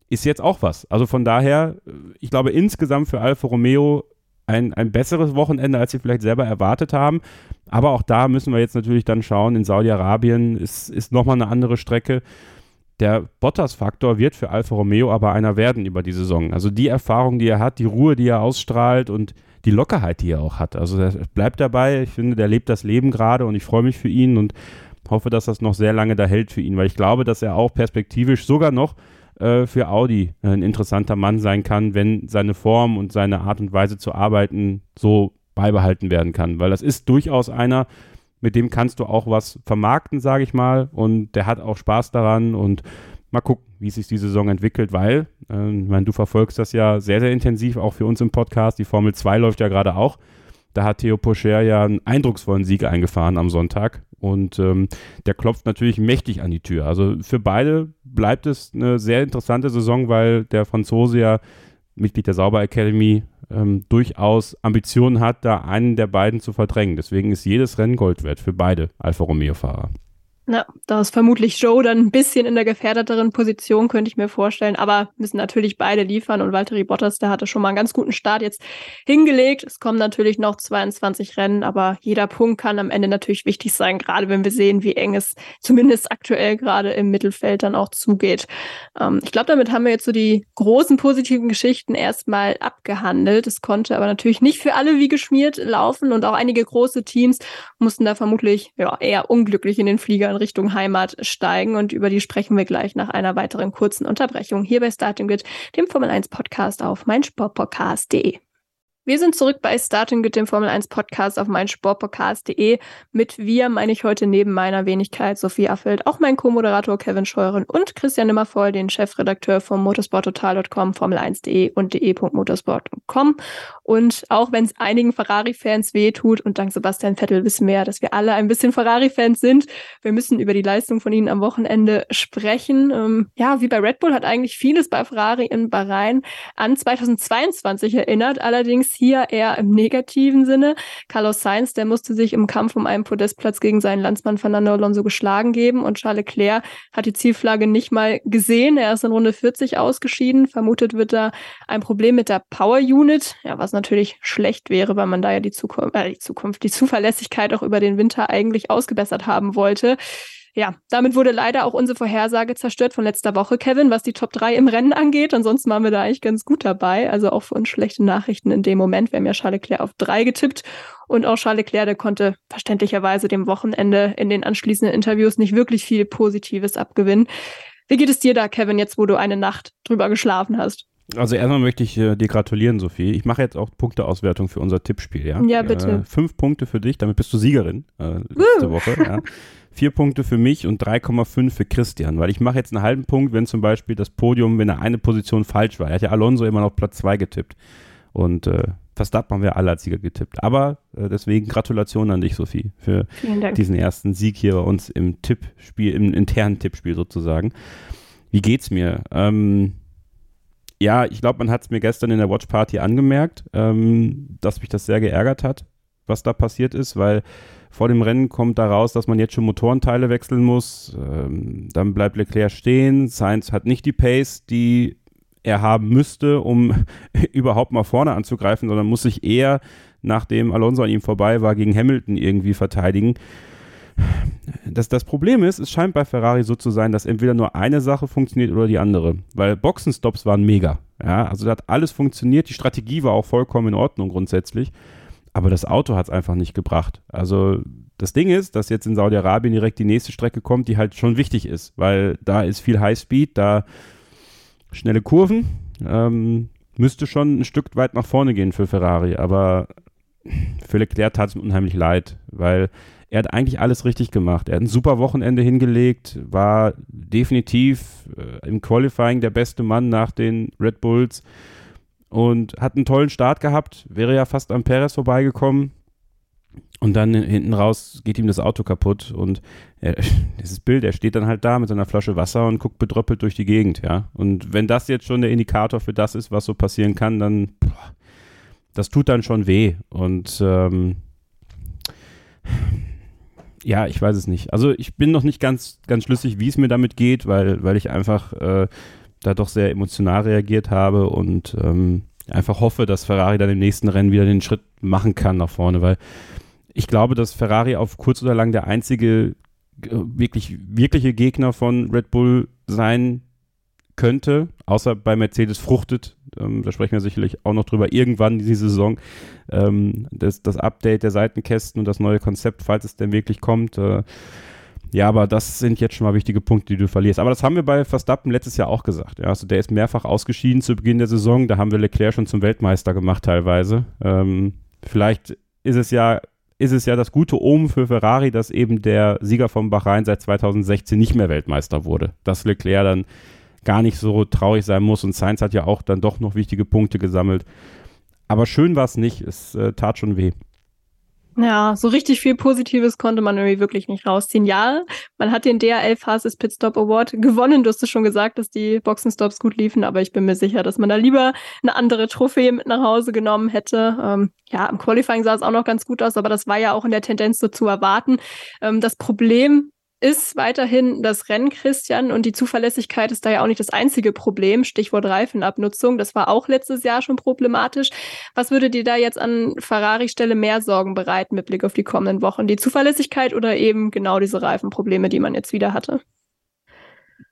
ist jetzt auch was. Also von daher, äh, ich glaube insgesamt für Alfa Romeo ein, ein besseres Wochenende, als sie vielleicht selber erwartet haben. Aber auch da müssen wir jetzt natürlich dann schauen, in Saudi-Arabien ist, ist nochmal eine andere Strecke. Der Bottas-Faktor wird für Alfa Romeo aber einer werden über die Saison. Also die Erfahrung, die er hat, die Ruhe, die er ausstrahlt und die Lockerheit, die er auch hat. Also er bleibt dabei. Ich finde, der lebt das Leben gerade und ich freue mich für ihn und hoffe, dass das noch sehr lange da hält für ihn, weil ich glaube, dass er auch perspektivisch sogar noch äh, für Audi ein interessanter Mann sein kann, wenn seine Form und seine Art und Weise zu arbeiten so beibehalten werden kann. Weil das ist durchaus einer, mit dem kannst du auch was vermarkten, sage ich mal. Und der hat auch Spaß daran und mal gucken, wie sich die Saison entwickelt, weil, äh, ich meine, du verfolgst das ja sehr, sehr intensiv, auch für uns im Podcast. Die Formel 2 läuft ja gerade auch. Da hat Theo Pocher ja einen eindrucksvollen Sieg eingefahren am Sonntag. Und ähm, der klopft natürlich mächtig an die Tür. Also für beide bleibt es eine sehr interessante Saison, weil der Franzose ja Mitglied der Sauber Academy ähm, durchaus Ambitionen hat, da einen der beiden zu verdrängen. Deswegen ist jedes Rennen Gold wert für beide Alfa Romeo-Fahrer. Ja, da ist vermutlich Joe dann ein bisschen in der gefährdeteren Position, könnte ich mir vorstellen. Aber müssen natürlich beide liefern und Valtteri Bottas, der hatte schon mal einen ganz guten Start jetzt hingelegt. Es kommen natürlich noch 22 Rennen, aber jeder Punkt kann am Ende natürlich wichtig sein, gerade wenn wir sehen, wie eng es zumindest aktuell gerade im Mittelfeld dann auch zugeht. Ähm, ich glaube, damit haben wir jetzt so die großen positiven Geschichten erstmal abgehandelt. Es konnte aber natürlich nicht für alle wie geschmiert laufen und auch einige große Teams mussten da vermutlich ja, eher unglücklich in den Flieger in Richtung Heimat steigen und über die sprechen wir gleich nach einer weiteren kurzen Unterbrechung hier bei Starting Grid, dem Formel 1 Podcast auf meinsportpodcast.de. Wir sind zurück bei Starting mit dem Formel 1 Podcast auf meinsportpodcast.de. Mit wir meine ich heute neben meiner Wenigkeit Sophie Affeld auch mein Co-Moderator Kevin Scheuren und Christian Nimmervoll, den Chefredakteur vom motorsporttotal.com, Formel1.de und de.motorsport.com. Und auch wenn es einigen Ferrari-Fans wehtut und dank Sebastian Vettel wissen wir ja, dass wir alle ein bisschen Ferrari-Fans sind, wir müssen über die Leistung von ihnen am Wochenende sprechen. Ähm, ja, wie bei Red Bull hat eigentlich vieles bei Ferrari in Bahrain an 2022 erinnert, allerdings hier eher im negativen Sinne. Carlos Sainz, der musste sich im Kampf um einen Podestplatz gegen seinen Landsmann Fernando Alonso geschlagen geben und Charles Leclerc hat die Zielflagge nicht mal gesehen. Er ist in Runde 40 ausgeschieden. Vermutet wird da ein Problem mit der Power Unit, ja, was natürlich schlecht wäre, weil man da ja die Zukunft, äh, die Zukunft, die Zuverlässigkeit auch über den Winter eigentlich ausgebessert haben wollte ja, damit wurde leider auch unsere Vorhersage zerstört von letzter Woche, Kevin, was die Top 3 im Rennen angeht. Ansonsten waren wir da eigentlich ganz gut dabei. Also auch für uns schlechte Nachrichten in dem Moment. Wir haben ja Charles Leclerc auf 3 getippt und auch Charles Leclerc, der konnte verständlicherweise dem Wochenende in den anschließenden Interviews nicht wirklich viel Positives abgewinnen. Wie geht es dir da, Kevin, jetzt wo du eine Nacht drüber geschlafen hast? Also erstmal möchte ich äh, dir gratulieren, Sophie. Ich mache jetzt auch Punkteauswertung für unser Tippspiel, ja? Ja, bitte. Äh, fünf Punkte für dich, damit bist du Siegerin äh, letzte Woche. Ja. Vier Punkte für mich und 3,5 für Christian, weil ich mache jetzt einen halben Punkt, wenn zum Beispiel das Podium, wenn er eine Position falsch war. Er hat ja Alonso immer noch Platz zwei getippt. Und äh, Verstappen haben wir alle als Sieger getippt. Aber äh, deswegen Gratulation an dich, Sophie, für diesen ersten Sieg hier bei uns im Tippspiel, im internen Tippspiel sozusagen. Wie geht's mir? Ähm, ja, ich glaube, man hat es mir gestern in der Watch Party angemerkt, ähm, dass mich das sehr geärgert hat, was da passiert ist, weil vor dem Rennen kommt da raus, dass man jetzt schon Motorenteile wechseln muss. Ähm, dann bleibt Leclerc stehen. Sainz hat nicht die Pace, die er haben müsste, um überhaupt mal vorne anzugreifen, sondern muss sich eher, nachdem Alonso an ihm vorbei war, gegen Hamilton irgendwie verteidigen. Das, das Problem ist, es scheint bei Ferrari so zu sein, dass entweder nur eine Sache funktioniert oder die andere. Weil Boxenstops waren mega. Ja, also da hat alles funktioniert. Die Strategie war auch vollkommen in Ordnung grundsätzlich. Aber das Auto hat es einfach nicht gebracht. Also das Ding ist, dass jetzt in Saudi-Arabien direkt die nächste Strecke kommt, die halt schon wichtig ist, weil da ist viel Highspeed, da schnelle Kurven. Ähm, müsste schon ein Stück weit nach vorne gehen für Ferrari, aber für Leclerc tat es mir unheimlich leid, weil er hat eigentlich alles richtig gemacht. Er hat ein super Wochenende hingelegt, war definitiv äh, im Qualifying der beste Mann nach den Red Bulls und hat einen tollen Start gehabt, wäre ja fast am Perez vorbeigekommen. Und dann hinten raus geht ihm das Auto kaputt und er, dieses Bild, er steht dann halt da mit seiner Flasche Wasser und guckt bedröppelt durch die Gegend, ja. Und wenn das jetzt schon der Indikator für das ist, was so passieren kann, dann boah, das tut dann schon weh. Und ähm, ja, ich weiß es nicht. Also ich bin noch nicht ganz, ganz schlüssig, wie es mir damit geht, weil, weil ich einfach äh, da doch sehr emotional reagiert habe und ähm, einfach hoffe, dass Ferrari dann im nächsten Rennen wieder den Schritt machen kann nach vorne, weil ich glaube, dass Ferrari auf kurz oder lang der einzige äh, wirklich, wirkliche Gegner von Red Bull sein könnte, außer bei Mercedes fruchtet, ähm, da sprechen wir sicherlich auch noch drüber, irgendwann diese Saison, ähm, das, das Update der Seitenkästen und das neue Konzept, falls es denn wirklich kommt. Äh, ja, aber das sind jetzt schon mal wichtige Punkte, die du verlierst. Aber das haben wir bei Verstappen letztes Jahr auch gesagt. Ja, also der ist mehrfach ausgeschieden zu Beginn der Saison. Da haben wir Leclerc schon zum Weltmeister gemacht teilweise. Ähm, vielleicht ist es ja ist es ja das gute Omen für Ferrari, dass eben der Sieger von Bahrain seit 2016 nicht mehr Weltmeister wurde. Dass Leclerc dann gar nicht so traurig sein muss. Und Sainz hat ja auch dann doch noch wichtige Punkte gesammelt. Aber schön war es nicht. Es äh, tat schon weh. Ja, so richtig viel Positives konnte man irgendwie wirklich nicht rausziehen. Ja, man hat den DRL Fastest Pit Stop Award gewonnen. Du hast es schon gesagt, dass die Boxenstops gut liefen, aber ich bin mir sicher, dass man da lieber eine andere Trophäe mit nach Hause genommen hätte. Ähm, ja, im Qualifying sah es auch noch ganz gut aus, aber das war ja auch in der Tendenz so zu erwarten. Ähm, das Problem ist weiterhin das Rennen, Christian, und die Zuverlässigkeit ist da ja auch nicht das einzige Problem. Stichwort Reifenabnutzung, das war auch letztes Jahr schon problematisch. Was würde dir da jetzt an Ferrari-Stelle mehr Sorgen bereiten mit Blick auf die kommenden Wochen? Die Zuverlässigkeit oder eben genau diese Reifenprobleme, die man jetzt wieder hatte?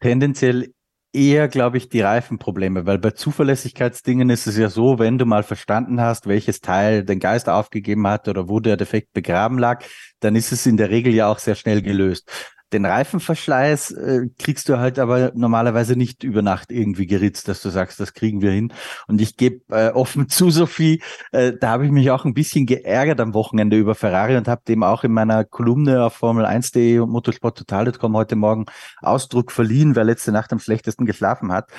Tendenziell eher, glaube ich, die Reifenprobleme, weil bei Zuverlässigkeitsdingen ist es ja so, wenn du mal verstanden hast, welches Teil den Geist aufgegeben hat oder wo der Defekt begraben lag, dann ist es in der Regel ja auch sehr schnell gelöst. Den Reifenverschleiß äh, kriegst du halt aber normalerweise nicht über Nacht irgendwie geritzt, dass du sagst, das kriegen wir hin. Und ich gebe äh, offen zu, Sophie, äh, da habe ich mich auch ein bisschen geärgert am Wochenende über Ferrari und habe dem auch in meiner Kolumne auf Formel1.de und motorsporttotal.com heute Morgen Ausdruck verliehen, wer letzte Nacht am schlechtesten geschlafen hat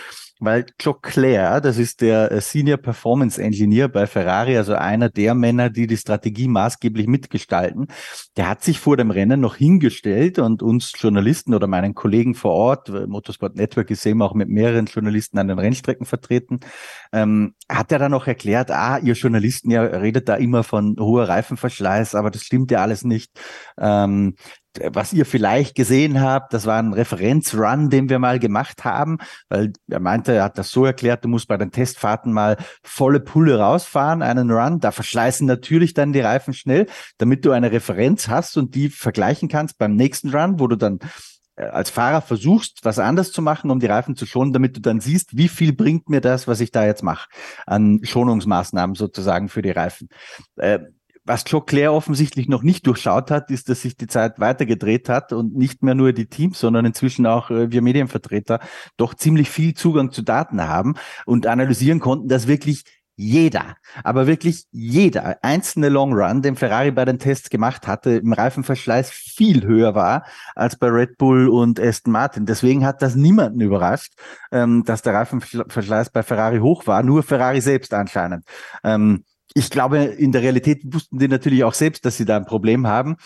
weil Claire, das ist der äh, Senior Performance Engineer bei Ferrari, also einer der Männer, die die Strategie maßgeblich mitgestalten, der hat sich vor dem Rennen noch hingestellt und uns Journalisten oder meinen Kollegen vor Ort, Motorsport Network ist eben auch mit mehreren Journalisten an den Rennstrecken vertreten, ähm, hat er dann noch erklärt, ah, ihr Journalisten, ja redet da immer von hoher Reifenverschleiß, aber das stimmt ja alles nicht. Ähm, was ihr vielleicht gesehen habt, das war ein Referenzrun, den wir mal gemacht haben, weil er meinte, er hat das so erklärt, du musst bei den Testfahrten mal volle Pulle rausfahren, einen Run, da verschleißen natürlich dann die Reifen schnell, damit du eine Referenz hast und die vergleichen kannst beim nächsten Run, wo du dann äh, als Fahrer versuchst, was anders zu machen, um die Reifen zu schonen, damit du dann siehst, wie viel bringt mir das, was ich da jetzt mache, an Schonungsmaßnahmen sozusagen für die Reifen. Äh, was Joe Claire offensichtlich noch nicht durchschaut hat, ist, dass sich die Zeit weitergedreht hat und nicht mehr nur die Teams, sondern inzwischen auch äh, wir Medienvertreter doch ziemlich viel Zugang zu Daten haben und analysieren konnten, dass wirklich jeder, aber wirklich jeder einzelne Long Run, den Ferrari bei den Tests gemacht hatte, im Reifenverschleiß viel höher war als bei Red Bull und Aston Martin. Deswegen hat das niemanden überrascht, ähm, dass der Reifenverschleiß bei Ferrari hoch war, nur Ferrari selbst anscheinend. Ähm, ich glaube, in der Realität wussten die natürlich auch selbst, dass sie da ein Problem haben.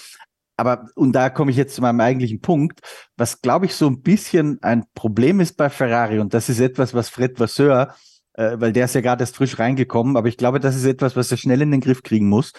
Aber, und da komme ich jetzt zu meinem eigentlichen Punkt, was glaube ich so ein bisschen ein Problem ist bei Ferrari, und das ist etwas, was Fred Vasseur, äh, weil der ist ja gerade erst frisch reingekommen, aber ich glaube, das ist etwas, was er schnell in den Griff kriegen muss.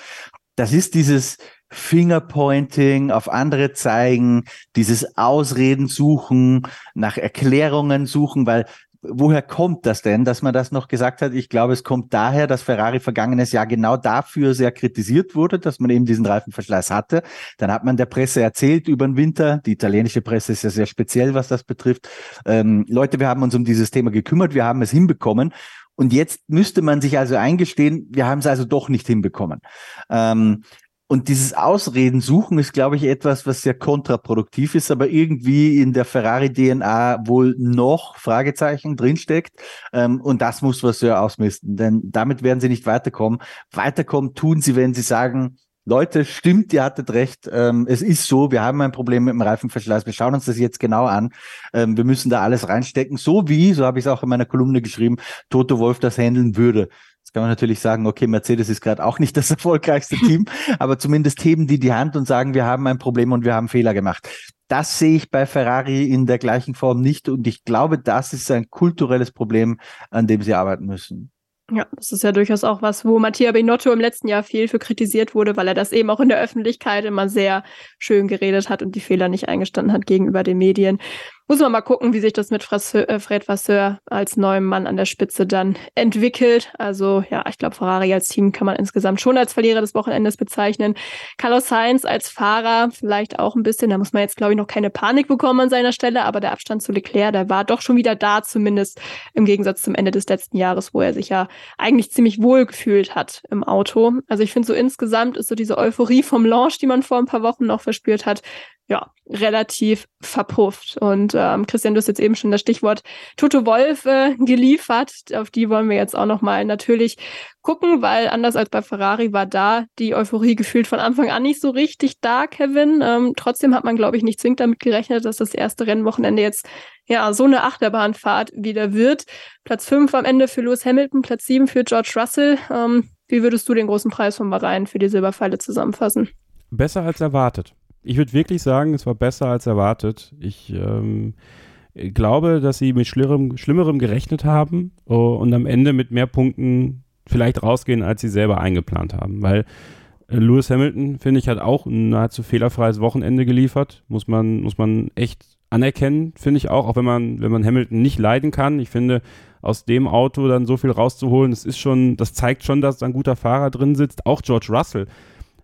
Das ist dieses Fingerpointing, auf andere zeigen, dieses Ausreden suchen, nach Erklärungen suchen, weil woher kommt das denn, dass man das noch gesagt hat? Ich glaube, es kommt daher, dass Ferrari vergangenes Jahr genau dafür sehr kritisiert wurde, dass man eben diesen Reifenverschleiß hatte. Dann hat man der Presse erzählt über den Winter. Die italienische Presse ist ja sehr speziell, was das betrifft. Ähm, Leute, wir haben uns um dieses Thema gekümmert, wir haben es hinbekommen. Und jetzt müsste man sich also eingestehen, wir haben es also doch nicht hinbekommen. Ähm, Und dieses Ausreden suchen ist, glaube ich, etwas, was sehr kontraproduktiv ist, aber irgendwie in der Ferrari-DNA wohl noch Fragezeichen drinsteckt. Ähm, und das muss was sehr ausmisten, denn damit werden sie nicht weiterkommen. Weiterkommen tun sie, wenn sie sagen, Leute, stimmt, ihr hattet recht. Ähm, es ist so, wir haben ein Problem mit dem Reifenverschleiß. Wir schauen uns das jetzt genau an. Ähm, wir müssen da alles reinstecken, so wie, so habe ich es auch in meiner Kolumne geschrieben, Toto Wolf das handeln würde. Jetzt kann man natürlich sagen, okay, Mercedes ist gerade auch nicht das erfolgreichste Team, aber zumindest heben die die Hand und sagen, wir haben ein Problem und wir haben Fehler gemacht. Das sehe ich bei Ferrari in der gleichen Form nicht und ich glaube, das ist ein kulturelles Problem, an dem sie arbeiten müssen. Ja, das ist ja durchaus auch was, wo Mattia Binotto im letzten Jahr viel für kritisiert wurde, weil er das eben auch in der Öffentlichkeit immer sehr schön geredet hat und die Fehler nicht eingestanden hat gegenüber den Medien. Muss man mal gucken, wie sich das mit äh, Fred Vasseur als neuem Mann an der Spitze dann entwickelt. Also ja, ich glaube, Ferrari als Team kann man insgesamt schon als Verlierer des Wochenendes bezeichnen. Carlos Sainz als Fahrer vielleicht auch ein bisschen. Da muss man jetzt, glaube ich, noch keine Panik bekommen an seiner Stelle, aber der Abstand zu Leclerc, der war doch schon wieder da, zumindest im Gegensatz zum Ende des letzten Jahres, wo er sich ja eigentlich ziemlich wohl gefühlt hat im Auto. Also ich finde so insgesamt ist so diese Euphorie vom Launch, die man vor ein paar Wochen noch verspürt hat, ja, relativ verpufft. Und ähm, Christian, du hast jetzt eben schon das Stichwort Toto Wolf äh, geliefert. Auf die wollen wir jetzt auch nochmal natürlich gucken, weil anders als bei Ferrari war da die Euphorie gefühlt von Anfang an nicht so richtig da, Kevin. Ähm, trotzdem hat man, glaube ich, nicht zwingend damit gerechnet, dass das erste Rennwochenende jetzt ja so eine Achterbahnfahrt wieder wird. Platz fünf am Ende für Lewis Hamilton, Platz sieben für George Russell. Ähm, wie würdest du den großen Preis von Bahrain für die Silberpfeile zusammenfassen? Besser als erwartet ich würde wirklich sagen, es war besser als erwartet. Ich ähm, glaube, dass sie mit Schlimmerem, Schlimmerem gerechnet haben oh, und am Ende mit mehr Punkten vielleicht rausgehen, als sie selber eingeplant haben. Weil äh, Lewis Hamilton, finde ich, hat auch ein nahezu fehlerfreies Wochenende geliefert. Muss man, muss man echt anerkennen, finde ich auch, auch wenn man, wenn man Hamilton nicht leiden kann. Ich finde, aus dem Auto dann so viel rauszuholen, das ist schon, das zeigt schon, dass da ein guter Fahrer drin sitzt. Auch George Russell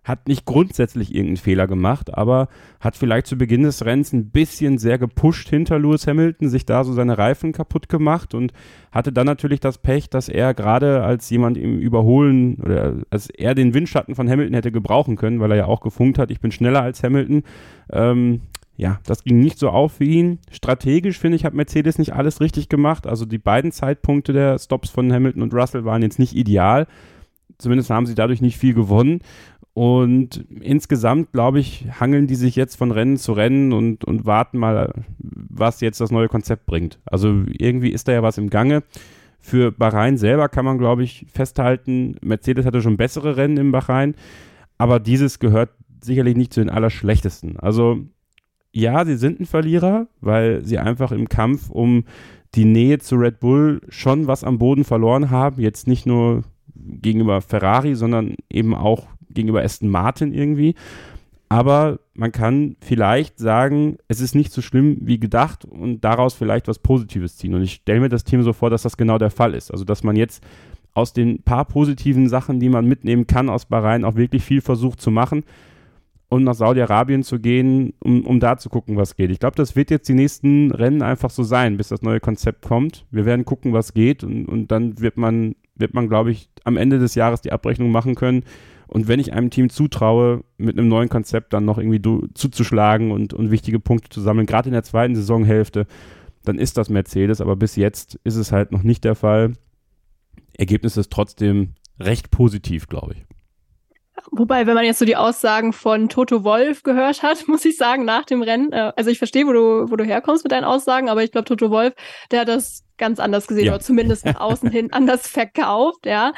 hat nicht grundsätzlich irgendeinen Fehler gemacht, aber hat vielleicht zu Beginn des Rennens ein bisschen sehr gepusht hinter Lewis Hamilton, sich da so seine Reifen kaputt gemacht und hatte dann natürlich das Pech, dass er gerade als jemand im Überholen oder als er den Windschatten von Hamilton hätte gebrauchen können, weil er ja auch gefunkt hat, ich bin schneller als Hamilton. Ähm, ja, das ging nicht so auf für ihn. Strategisch, finde ich, hat Mercedes nicht alles richtig gemacht. Also die beiden Zeitpunkte der Stops von Hamilton und Russell waren jetzt nicht ideal. Zumindest haben sie dadurch nicht viel gewonnen. Und insgesamt, glaube ich, hangeln die sich jetzt von Rennen zu Rennen und, und warten mal, was jetzt das neue Konzept bringt. Also irgendwie ist da ja was im Gange. Für Bahrain selber kann man, glaube ich, festhalten, Mercedes hatte schon bessere Rennen im Bahrain, aber dieses gehört sicherlich nicht zu den allerschlechtesten. Also ja, sie sind ein Verlierer, weil sie einfach im Kampf um die Nähe zu Red Bull schon was am Boden verloren haben. Jetzt nicht nur gegenüber Ferrari, sondern eben auch gegenüber Aston Martin irgendwie. Aber man kann vielleicht sagen, es ist nicht so schlimm wie gedacht und daraus vielleicht was Positives ziehen. Und ich stelle mir das Team so vor, dass das genau der Fall ist. Also, dass man jetzt aus den paar positiven Sachen, die man mitnehmen kann aus Bahrain, auch wirklich viel versucht zu machen und nach Saudi-Arabien zu gehen, um, um da zu gucken, was geht. Ich glaube, das wird jetzt die nächsten Rennen einfach so sein, bis das neue Konzept kommt. Wir werden gucken, was geht und, und dann wird man, wird man, glaube ich, am Ende des Jahres die Abrechnung machen können und wenn ich einem Team zutraue, mit einem neuen Konzept dann noch irgendwie zuzuschlagen und, und wichtige Punkte zu sammeln, gerade in der zweiten Saisonhälfte, dann ist das Mercedes. Aber bis jetzt ist es halt noch nicht der Fall. Ergebnis ist trotzdem recht positiv, glaube ich. Wobei, wenn man jetzt so die Aussagen von Toto Wolf gehört hat, muss ich sagen, nach dem Rennen, äh, also ich verstehe, wo du, wo du herkommst mit deinen Aussagen, aber ich glaube, Toto Wolf, der hat das ganz anders gesehen ja. oder zumindest nach außen hin anders verkauft, ja.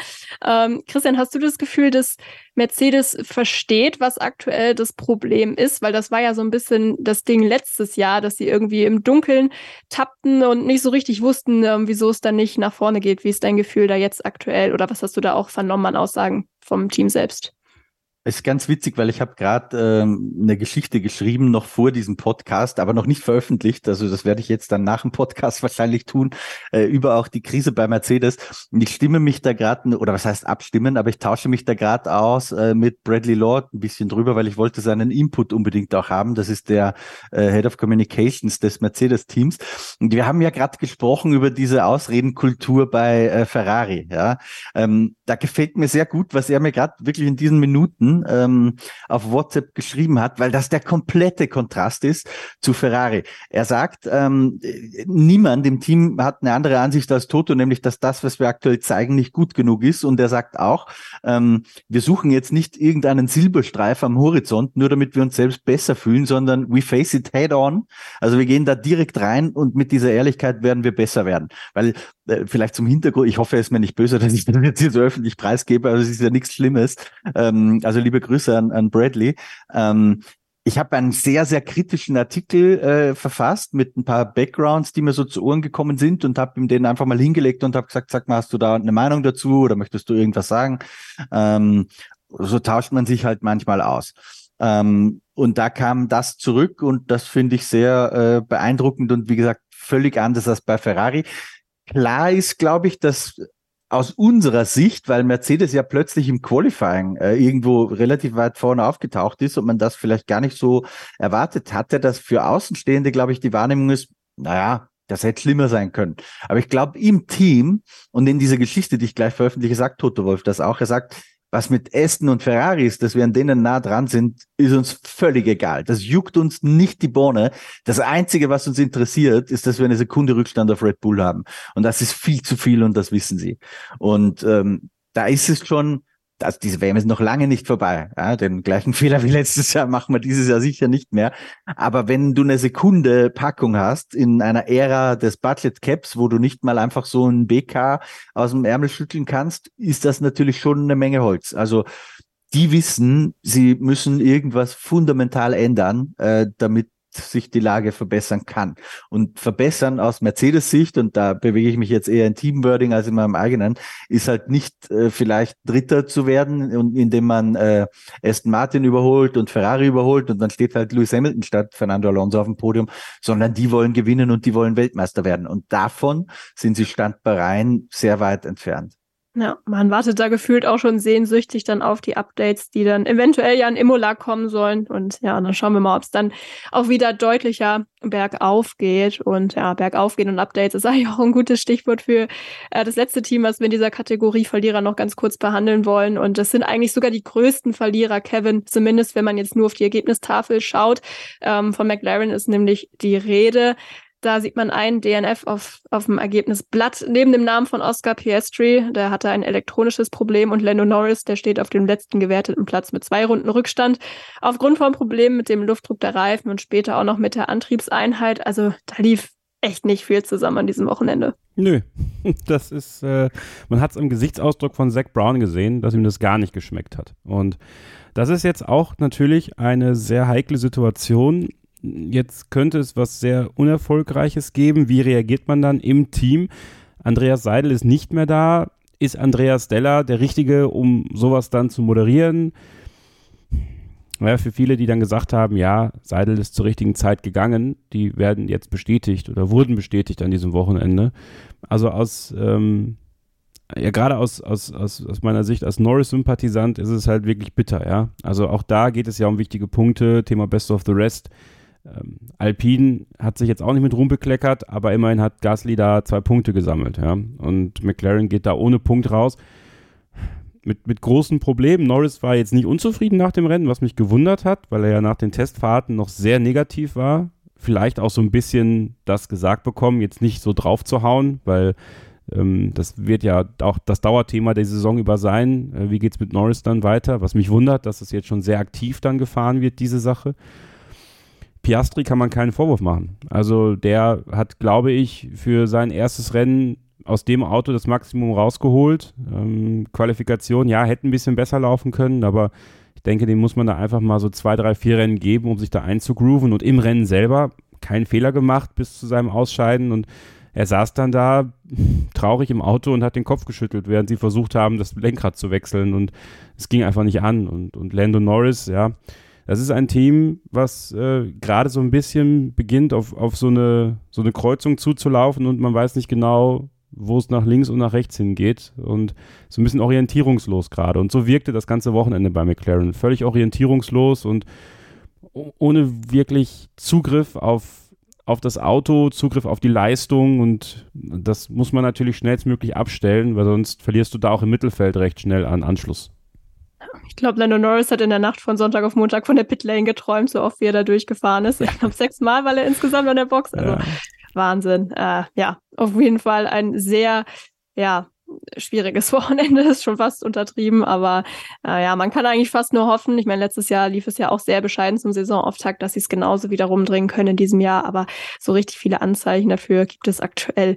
Ähm, Christian, hast du das Gefühl, dass Mercedes versteht, was aktuell das Problem ist? Weil das war ja so ein bisschen das Ding letztes Jahr, dass sie irgendwie im Dunkeln tappten und nicht so richtig wussten, ähm, wieso es dann nicht nach vorne geht. Wie ist dein Gefühl da jetzt aktuell oder was hast du da auch vernommen an Aussagen vom Team selbst? Es ist ganz witzig, weil ich habe gerade ähm, eine Geschichte geschrieben, noch vor diesem Podcast, aber noch nicht veröffentlicht. Also das werde ich jetzt dann nach dem Podcast wahrscheinlich tun, äh, über auch die Krise bei Mercedes. Und ich stimme mich da gerade, oder was heißt abstimmen, aber ich tausche mich da gerade aus äh, mit Bradley Lord ein bisschen drüber, weil ich wollte seinen Input unbedingt auch haben. Das ist der äh, Head of Communications des Mercedes-Teams. Und wir haben ja gerade gesprochen über diese Ausredenkultur bei äh, Ferrari. Ja, ähm, Da gefällt mir sehr gut, was er mir gerade wirklich in diesen Minuten Ähm, auf WhatsApp geschrieben hat, weil das der komplette Kontrast ist zu Ferrari. Er sagt, ähm, niemand im Team hat eine andere Ansicht als Toto, nämlich dass das, was wir aktuell zeigen, nicht gut genug ist. Und er sagt auch, ähm, wir suchen jetzt nicht irgendeinen Silberstreif am Horizont, nur damit wir uns selbst besser fühlen, sondern we face it head on. Also wir gehen da direkt rein und mit dieser Ehrlichkeit werden wir besser werden. Weil vielleicht zum Hintergrund, ich hoffe, er ist mir nicht böse, dass ich das jetzt hier so öffentlich preisgebe, aber es ist ja nichts Schlimmes. Ähm, also liebe Grüße an, an Bradley. Ähm, ich habe einen sehr, sehr kritischen Artikel äh, verfasst mit ein paar Backgrounds, die mir so zu Ohren gekommen sind und habe ihm den einfach mal hingelegt und habe gesagt, sag mal, hast du da eine Meinung dazu oder möchtest du irgendwas sagen? Ähm, so tauscht man sich halt manchmal aus. Ähm, und da kam das zurück und das finde ich sehr äh, beeindruckend und wie gesagt, völlig anders als bei Ferrari. Klar ist, glaube ich, dass aus unserer Sicht, weil Mercedes ja plötzlich im Qualifying äh, irgendwo relativ weit vorne aufgetaucht ist und man das vielleicht gar nicht so erwartet hatte, dass für Außenstehende, glaube ich, die Wahrnehmung ist, naja, das hätte schlimmer sein können. Aber ich glaube, im Team und in dieser Geschichte, die ich gleich veröffentliche, sagt Toto Wolf das auch. Er sagt, was mit Aston und Ferrari ist, dass wir an denen nah dran sind, ist uns völlig egal. Das juckt uns nicht die Bohne. Das Einzige, was uns interessiert, ist, dass wir eine Sekunde Rückstand auf Red Bull haben. Und das ist viel zu viel und das wissen sie. Und ähm, da ist es schon, also diese WM ist noch lange nicht vorbei. Ja, den gleichen Fehler wie letztes Jahr machen wir dieses Jahr sicher nicht mehr. Aber wenn du eine Sekunde Packung hast in einer Ära des Budget Caps, wo du nicht mal einfach so ein BK aus dem Ärmel schütteln kannst, ist das natürlich schon eine Menge Holz. Also die wissen, sie müssen irgendwas fundamental ändern, äh, damit sich die Lage verbessern kann. Und verbessern aus Mercedes-Sicht, und da bewege ich mich jetzt eher in Teamwording als in meinem eigenen, ist halt nicht äh, vielleicht Dritter zu werden, und indem man äh, Aston Martin überholt und Ferrari überholt und dann steht halt Lewis Hamilton statt Fernando Alonso auf dem Podium, sondern die wollen gewinnen und die wollen Weltmeister werden. Und davon sind sie Stand bei Rhein sehr weit entfernt. Ja, man wartet da gefühlt auch schon sehnsüchtig dann auf die Updates, die dann eventuell ja in Imola kommen sollen. Und ja, dann schauen wir mal, ob es dann auch wieder deutlicher bergauf geht. Und ja, bergauf gehen und Updates ist eigentlich auch ein gutes Stichwort für äh, das letzte Team, was wir in dieser Kategorie Verlierer noch ganz kurz behandeln wollen. Und das sind eigentlich sogar die größten Verlierer, Kevin, zumindest wenn man jetzt nur auf die Ergebnistafel schaut. Ähm, von McLaren ist nämlich die Rede. Da sieht man ein DNF auf, auf dem Ergebnisblatt neben dem Namen von Oscar Piastri. Der hatte ein elektronisches Problem und Lando Norris, der steht auf dem letzten gewerteten Platz mit zwei Runden Rückstand. Aufgrund von Problemen mit dem Luftdruck der Reifen und später auch noch mit der Antriebseinheit. Also da lief echt nicht viel zusammen an diesem Wochenende. Nö, das ist, äh, man hat es im Gesichtsausdruck von Zach Brown gesehen, dass ihm das gar nicht geschmeckt hat. Und das ist jetzt auch natürlich eine sehr heikle Situation, Jetzt könnte es was sehr Unerfolgreiches geben. Wie reagiert man dann im Team? Andreas Seidel ist nicht mehr da. Ist Andreas Della der Richtige, um sowas dann zu moderieren? Naja, für viele, die dann gesagt haben, ja, Seidel ist zur richtigen Zeit gegangen, die werden jetzt bestätigt oder wurden bestätigt an diesem Wochenende. Also aus, ähm, ja, gerade aus, aus, aus, aus meiner Sicht als Norris-Sympathisant ist es halt wirklich bitter, ja. Also auch da geht es ja um wichtige Punkte, Thema Best of the Rest. Ähm, Alpine hat sich jetzt auch nicht mit Ruhm bekleckert, aber immerhin hat Gasly da zwei Punkte gesammelt. Ja? Und McLaren geht da ohne Punkt raus. Mit, mit großen Problemen. Norris war jetzt nicht unzufrieden nach dem Rennen, was mich gewundert hat, weil er ja nach den Testfahrten noch sehr negativ war. Vielleicht auch so ein bisschen das gesagt bekommen, jetzt nicht so drauf zu hauen, weil ähm, das wird ja auch das Dauerthema der Saison über sein. Äh, wie geht es mit Norris dann weiter? Was mich wundert, dass es jetzt schon sehr aktiv dann gefahren wird, diese Sache. Piastri kann man keinen Vorwurf machen. Also der hat, glaube ich, für sein erstes Rennen aus dem Auto das Maximum rausgeholt. Ähm, Qualifikation, ja, hätte ein bisschen besser laufen können, aber ich denke, dem muss man da einfach mal so zwei, drei, vier Rennen geben, um sich da einzugrooven und im Rennen selber keinen Fehler gemacht bis zu seinem Ausscheiden und er saß dann da traurig im Auto und hat den Kopf geschüttelt, während sie versucht haben, das Lenkrad zu wechseln und es ging einfach nicht an und, und Lando Norris, ja, das ist ein Team, was äh, gerade so ein bisschen beginnt, auf, auf so, eine, so eine Kreuzung zuzulaufen und man weiß nicht genau, wo es nach links und nach rechts hingeht und so ein bisschen orientierungslos gerade. Und so wirkte das ganze Wochenende bei McLaren. Völlig orientierungslos und ohne wirklich Zugriff auf, auf das Auto, Zugriff auf die Leistung und das muss man natürlich schnellstmöglich abstellen, weil sonst verlierst du da auch im Mittelfeld recht schnell an Anschluss. Ich glaube, Lando Norris hat in der Nacht von Sonntag auf Montag von der Pitlane geträumt, so oft wie er da durchgefahren ist. Ich glaube, sechsmal war er insgesamt an der Box. Also ja. Wahnsinn. Äh, ja, auf jeden Fall ein sehr, ja, schwieriges Wochenende ist schon fast untertrieben, aber äh, ja, man kann eigentlich fast nur hoffen. Ich meine, letztes Jahr lief es ja auch sehr bescheiden zum Saisonauftakt, dass sie es genauso wieder rumdrehen können in diesem Jahr, aber so richtig viele Anzeichen dafür gibt es aktuell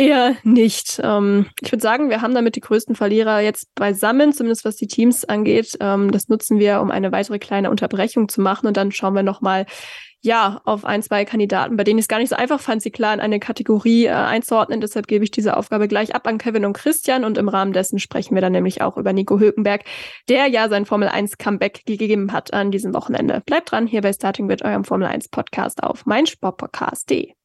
eher nicht. Ähm, ich würde sagen, wir haben damit die größten Verlierer jetzt beisammen, zumindest was die Teams angeht. Ähm, das nutzen wir, um eine weitere kleine Unterbrechung zu machen und dann schauen wir nochmal ja, auf ein, zwei Kandidaten, bei denen ich es gar nicht so einfach fand, sie klar in eine Kategorie äh, einzuordnen. Deshalb gebe ich diese Aufgabe gleich ab an Kevin und Christian und im Rahmen dessen sprechen wir dann nämlich auch über Nico Hülkenberg, der ja sein Formel 1 Comeback gegeben hat an diesem Wochenende. Bleibt dran hier bei Starting with eurem Formel 1 Podcast auf meinsportpodcast.de.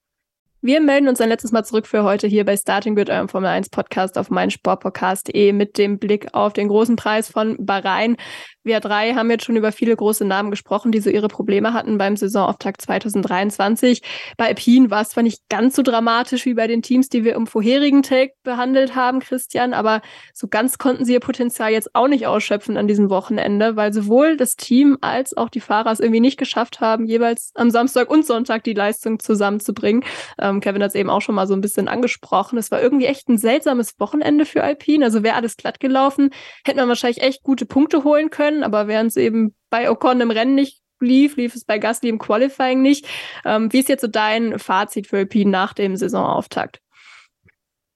Wir melden uns ein letztes Mal zurück für heute hier bei Starting Grid, eurem Formel 1 Podcast auf meinsportpodcast.de mit dem Blick auf den großen Preis von Bahrain. Wir drei haben jetzt schon über viele große Namen gesprochen, die so ihre Probleme hatten beim Saisonauftakt 2023. Bei Alpine war es zwar nicht ganz so dramatisch wie bei den Teams, die wir im vorherigen Take behandelt haben, Christian, aber so ganz konnten sie ihr Potenzial jetzt auch nicht ausschöpfen an diesem Wochenende, weil sowohl das Team als auch die Fahrer es irgendwie nicht geschafft haben, jeweils am Samstag und Sonntag die Leistung zusammenzubringen. Ähm, Kevin hat es eben auch schon mal so ein bisschen angesprochen. Es war irgendwie echt ein seltsames Wochenende für Alpine. Also wäre alles glatt gelaufen, hätte man wahrscheinlich echt gute Punkte holen können können, aber während es eben bei Ocon im Rennen nicht lief, lief es bei Gasly im Qualifying nicht. Ähm, wie ist jetzt so dein Fazit für Alpine nach dem Saisonauftakt?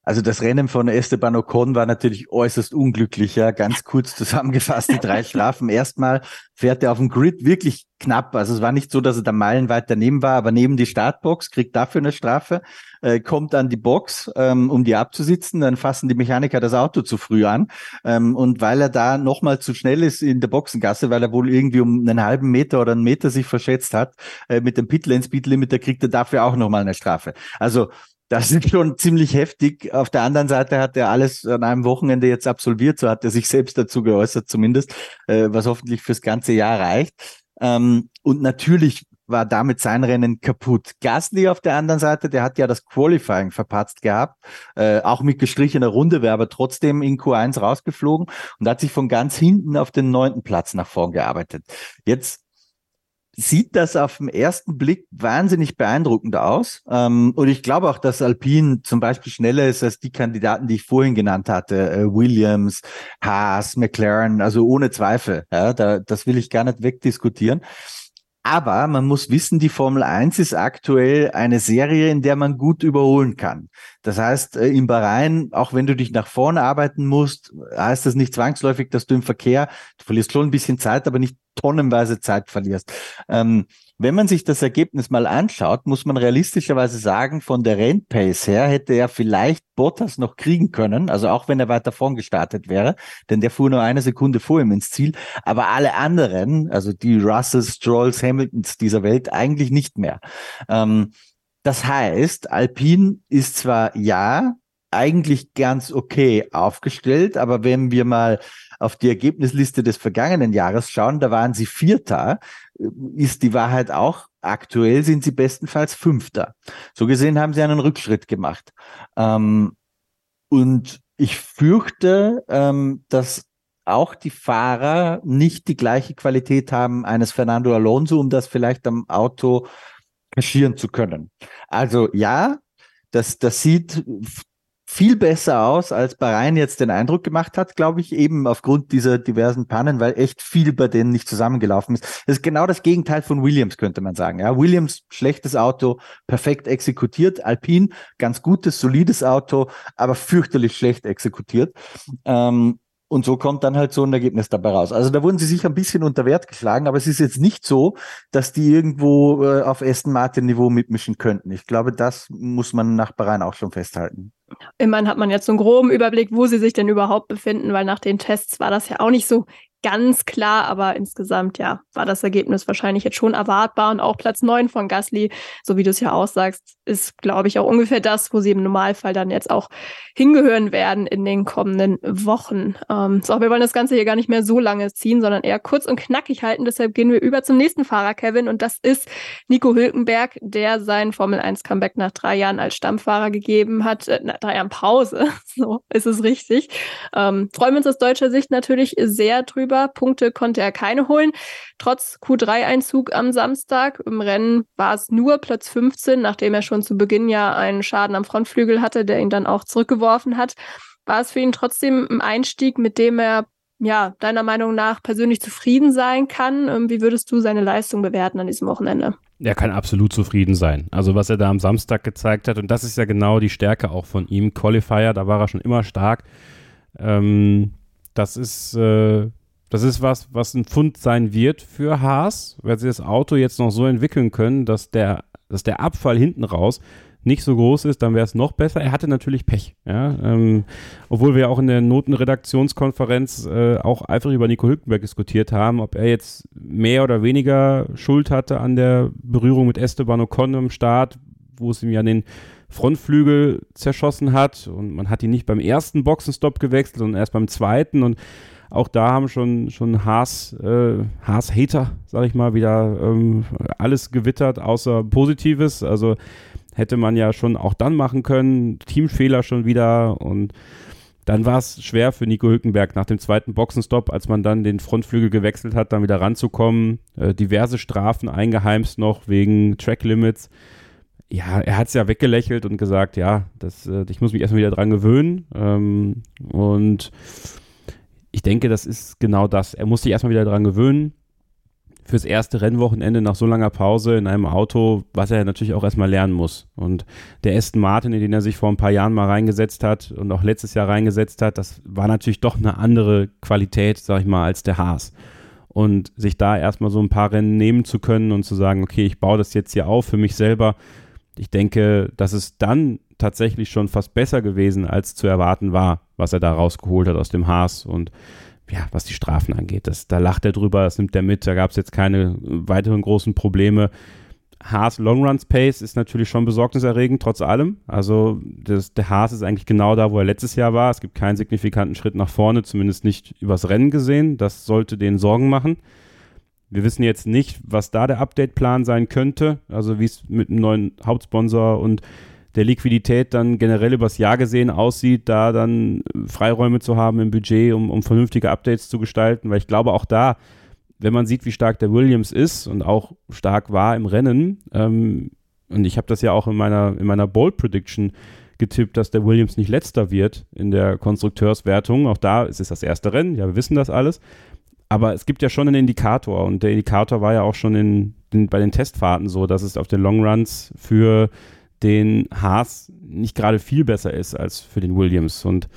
Also das Rennen von Esteban Ocon war natürlich äußerst unglücklich, ja. Ganz kurz zusammengefasst, die drei Strafen. Erstmal fährt er auf dem Grid wirklich knapp. Also es war nicht so, dass er da meilenweit daneben war, aber neben die Startbox, kriegt dafür eine Strafe, äh, kommt an die Box, ähm, um die abzusitzen, dann fassen die Mechaniker das Auto zu früh an. Ähm, und weil er da nochmal zu schnell ist in der Boxengasse, weil er wohl irgendwie um einen halben Meter oder einen Meter sich verschätzt hat, äh, mit dem Pitlane Speed Limiter kriegt er dafür auch nochmal eine Strafe. Also das ist schon ziemlich heftig. Auf der anderen Seite hat er alles an einem Wochenende jetzt absolviert, so hat er sich selbst dazu geäußert zumindest, äh, was hoffentlich fürs ganze Jahr reicht. Ähm, und natürlich war damit sein Rennen kaputt. Gasly auf der anderen Seite, der hat ja das Qualifying verpatzt gehabt, äh, auch mit gestrichener Runde, wäre aber trotzdem in Q1 rausgeflogen und hat sich von ganz hinten auf den neunten Platz nach vorn gearbeitet. Jetzt sieht das auf den ersten Blick wahnsinnig beeindruckend aus. Ähm, und ich glaube auch, dass Alpine zum Beispiel schneller ist als die Kandidaten, die ich vorhin genannt hatte. Äh, Williams, Haas, McLaren, also ohne Zweifel. Ja, da, das will ich gar nicht wegdiskutieren. Aber man muss wissen, die Formel 1 ist aktuell eine Serie, in der man gut überholen kann. Das heißt, äh, im Bahrain, auch wenn du dich nach vorne arbeiten musst, heißt das nicht zwangsläufig, dass du im Verkehr, du verlierst schon ein bisschen Zeit, aber nicht tonnenweise Zeit verlierst. Ähm, wenn man sich das Ergebnis mal anschaut, muss man realistischerweise sagen, von der Rennpace her hätte er vielleicht Bottas noch kriegen können, also auch wenn er weiter vorn gestartet wäre, denn der fuhr nur eine Sekunde vor ihm ins Ziel, aber alle anderen, also die Russells, Strolls, Hamiltons dieser Welt eigentlich nicht mehr. Ähm, das heißt, Alpine ist zwar ja eigentlich ganz okay aufgestellt, aber wenn wir mal auf die Ergebnisliste des vergangenen Jahres schauen, da waren sie Vierter, ist die Wahrheit auch, aktuell sind sie bestenfalls Fünfter. So gesehen haben sie einen Rückschritt gemacht. Ähm, und ich fürchte, ähm, dass auch die Fahrer nicht die gleiche Qualität haben eines Fernando Alonso, um das vielleicht am Auto kaschieren zu können. Also ja, das, das sieht viel besser aus, als Bahrain jetzt den Eindruck gemacht hat, glaube ich, eben aufgrund dieser diversen Pannen, weil echt viel bei denen nicht zusammengelaufen ist. Das ist genau das Gegenteil von Williams, könnte man sagen. Ja, Williams, schlechtes Auto, perfekt exekutiert. Alpine, ganz gutes, solides Auto, aber fürchterlich schlecht exekutiert. Ähm, und so kommt dann halt so ein Ergebnis dabei raus. Also da wurden sie sich ein bisschen unter Wert geschlagen, aber es ist jetzt nicht so, dass die irgendwo äh, auf Aston Martin Niveau mitmischen könnten. Ich glaube, das muss man nach Bahrain auch schon festhalten. Immerhin hat man jetzt so einen groben Überblick, wo sie sich denn überhaupt befinden, weil nach den Tests war das ja auch nicht so ganz klar, aber insgesamt, ja, war das Ergebnis wahrscheinlich jetzt schon erwartbar und auch Platz neun von Gasly, so wie du es ja aussagst, ist, glaube ich, auch ungefähr das, wo sie im Normalfall dann jetzt auch hingehören werden in den kommenden Wochen. Ähm, so, wir wollen das Ganze hier gar nicht mehr so lange ziehen, sondern eher kurz und knackig halten. Deshalb gehen wir über zum nächsten Fahrer, Kevin, und das ist Nico Hülkenberg, der sein Formel 1 Comeback nach drei Jahren als Stammfahrer gegeben hat, äh, nach drei Jahren Pause, so ist es richtig. Ähm, freuen wir uns aus deutscher Sicht natürlich sehr drüber darüber. Punkte konnte er keine holen. Trotz Q3-Einzug am Samstag im Rennen war es nur Platz 15, nachdem er schon zu Beginn ja einen Schaden am Frontflügel hatte, der ihn dann auch zurückgeworfen hat. War es für ihn trotzdem ein Einstieg, mit dem er ja, deiner Meinung nach persönlich zufrieden sein kann? Ähm, wie würdest du seine Leistung bewerten an diesem Wochenende? Er kann absolut zufrieden sein. Also was er da am Samstag gezeigt hat, und das ist ja genau die Stärke auch von ihm. Qualifier, da war er schon immer stark. Ähm, das ist, äh, das ist was, was ein Fund sein wird für Haas, weil sie das Auto jetzt noch so entwickeln können, dass der, dass der Abfall hinten raus nicht so groß ist, dann wäre es noch besser. Er hatte natürlich Pech, ja. Ähm, obwohl wir auch in der Notenredaktionskonferenz äh, auch eifrig über Nico Hülkenberg diskutiert haben, ob er jetzt mehr oder weniger Schuld hatte an der Berührung mit Esteban Ocon im Start, wo es ihm ja den Frontflügel zerschossen hat und man hat ihn nicht beim ersten Boxenstopp gewechselt, sondern erst beim zweiten und auch da haben schon, schon Haas, äh, Haas-Hater, sag ich mal, wieder ähm, alles gewittert, außer Positives. Also hätte man ja schon auch dann machen können. Teamfehler schon wieder und dann war es schwer für Nico Hülkenberg nach dem zweiten Boxenstopp, als man dann den Frontflügel gewechselt hat, dann wieder ranzukommen. Äh, diverse Strafen eingeheimst noch wegen Track Limits. Ja, er hat es ja weggelächelt und gesagt, ja, das, äh, ich muss mich erstmal wieder dran gewöhnen. Ähm, und ich denke, das ist genau das. Er muss sich erstmal wieder dran gewöhnen fürs erste Rennwochenende nach so langer Pause in einem Auto, was er natürlich auch erstmal lernen muss. Und der Aston Martin, in den er sich vor ein paar Jahren mal reingesetzt hat und auch letztes Jahr reingesetzt hat, das war natürlich doch eine andere Qualität, sag ich mal, als der Haas. Und sich da erstmal so ein paar Rennen nehmen zu können und zu sagen, okay, ich baue das jetzt hier auf für mich selber. Ich denke, dass es dann tatsächlich schon fast besser gewesen, als zu erwarten war, was er da rausgeholt hat aus dem Haas. Und ja, was die Strafen angeht. Das, da lacht er drüber, das nimmt er mit, da gab es jetzt keine weiteren großen Probleme. Haas Long Runs Pace ist natürlich schon besorgniserregend, trotz allem. Also das, der Haas ist eigentlich genau da, wo er letztes Jahr war. Es gibt keinen signifikanten Schritt nach vorne, zumindest nicht übers Rennen gesehen. Das sollte denen Sorgen machen. Wir wissen jetzt nicht, was da der Update-Plan sein könnte, also wie es mit einem neuen Hauptsponsor und der Liquidität dann generell übers Jahr gesehen aussieht, da dann Freiräume zu haben im Budget, um, um vernünftige Updates zu gestalten, weil ich glaube auch da, wenn man sieht, wie stark der Williams ist und auch stark war im Rennen, ähm, und ich habe das ja auch in meiner, in meiner Bold Prediction getippt, dass der Williams nicht letzter wird in der Konstrukteurswertung. Auch da ist es das erste Rennen, ja, wir wissen das alles. Aber es gibt ja schon einen Indikator und der Indikator war ja auch schon in, in, bei den Testfahrten so, dass es auf den Long Runs für den Haas nicht gerade viel besser ist als für den Williams. Und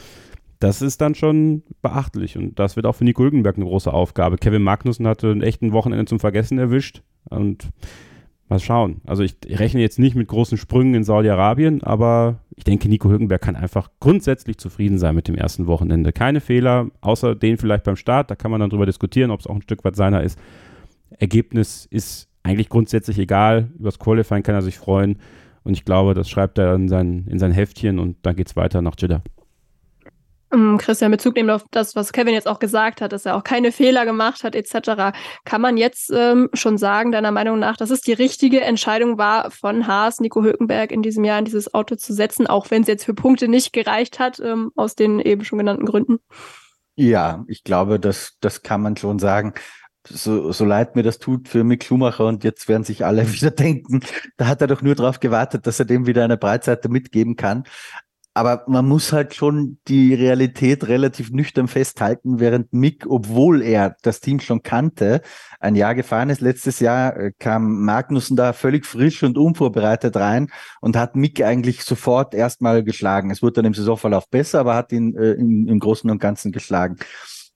das ist dann schon beachtlich. Und das wird auch für Nico Hülkenberg eine große Aufgabe. Kevin Magnussen hatte ein echten Wochenende zum Vergessen erwischt. Und mal schauen. Also ich, rechne jetzt nicht mit großen Sprüngen in Saudi-Arabien, aber ich denke, Nico Hülkenberg kann einfach grundsätzlich zufrieden sein mit dem ersten Wochenende. Keine Fehler, außer den vielleicht beim Start. Da kann man dann drüber diskutieren, ob es auch ein Stück weit seiner ist. Ergebnis ist eigentlich grundsätzlich egal. Übers Qualifying kann er sich freuen. Und ich glaube, das schreibt er in sein, in sein Heftchen und dann geht es weiter nach Jeddah. Ähm, Christian, Bezug nehmen auf das, was Kevin jetzt auch gesagt hat, dass er auch keine Fehler gemacht hat, etc. Kann man jetzt ähm, schon sagen, deiner Meinung nach, dass es die richtige Entscheidung war, von Haas, Nico Hülkenberg in diesem Jahr in dieses Auto zu setzen, auch wenn es jetzt für Punkte nicht gereicht hat, ähm, aus den eben schon genannten Gründen? Ja, ich glaube, das, das kann man schon sagen so, so leid mir das tut für Mick Schumacher und jetzt werden sich alle wieder denken, da hat er doch nur darauf gewartet, dass er dem wieder eine Breitseite mitgeben kann. Aber man muss halt schon die Realität relativ nüchtern festhalten, während Mick, obwohl er das Team schon kannte, ein Jahr gefahren ist. Letztes Jahr äh, kam Magnussen da völlig frisch und unvorbereitet rein und hat Mick eigentlich sofort erstmal geschlagen. Es wurde dann im Saisonverlauf besser, aber hat ihn äh, im, im Großen und Ganzen geschlagen.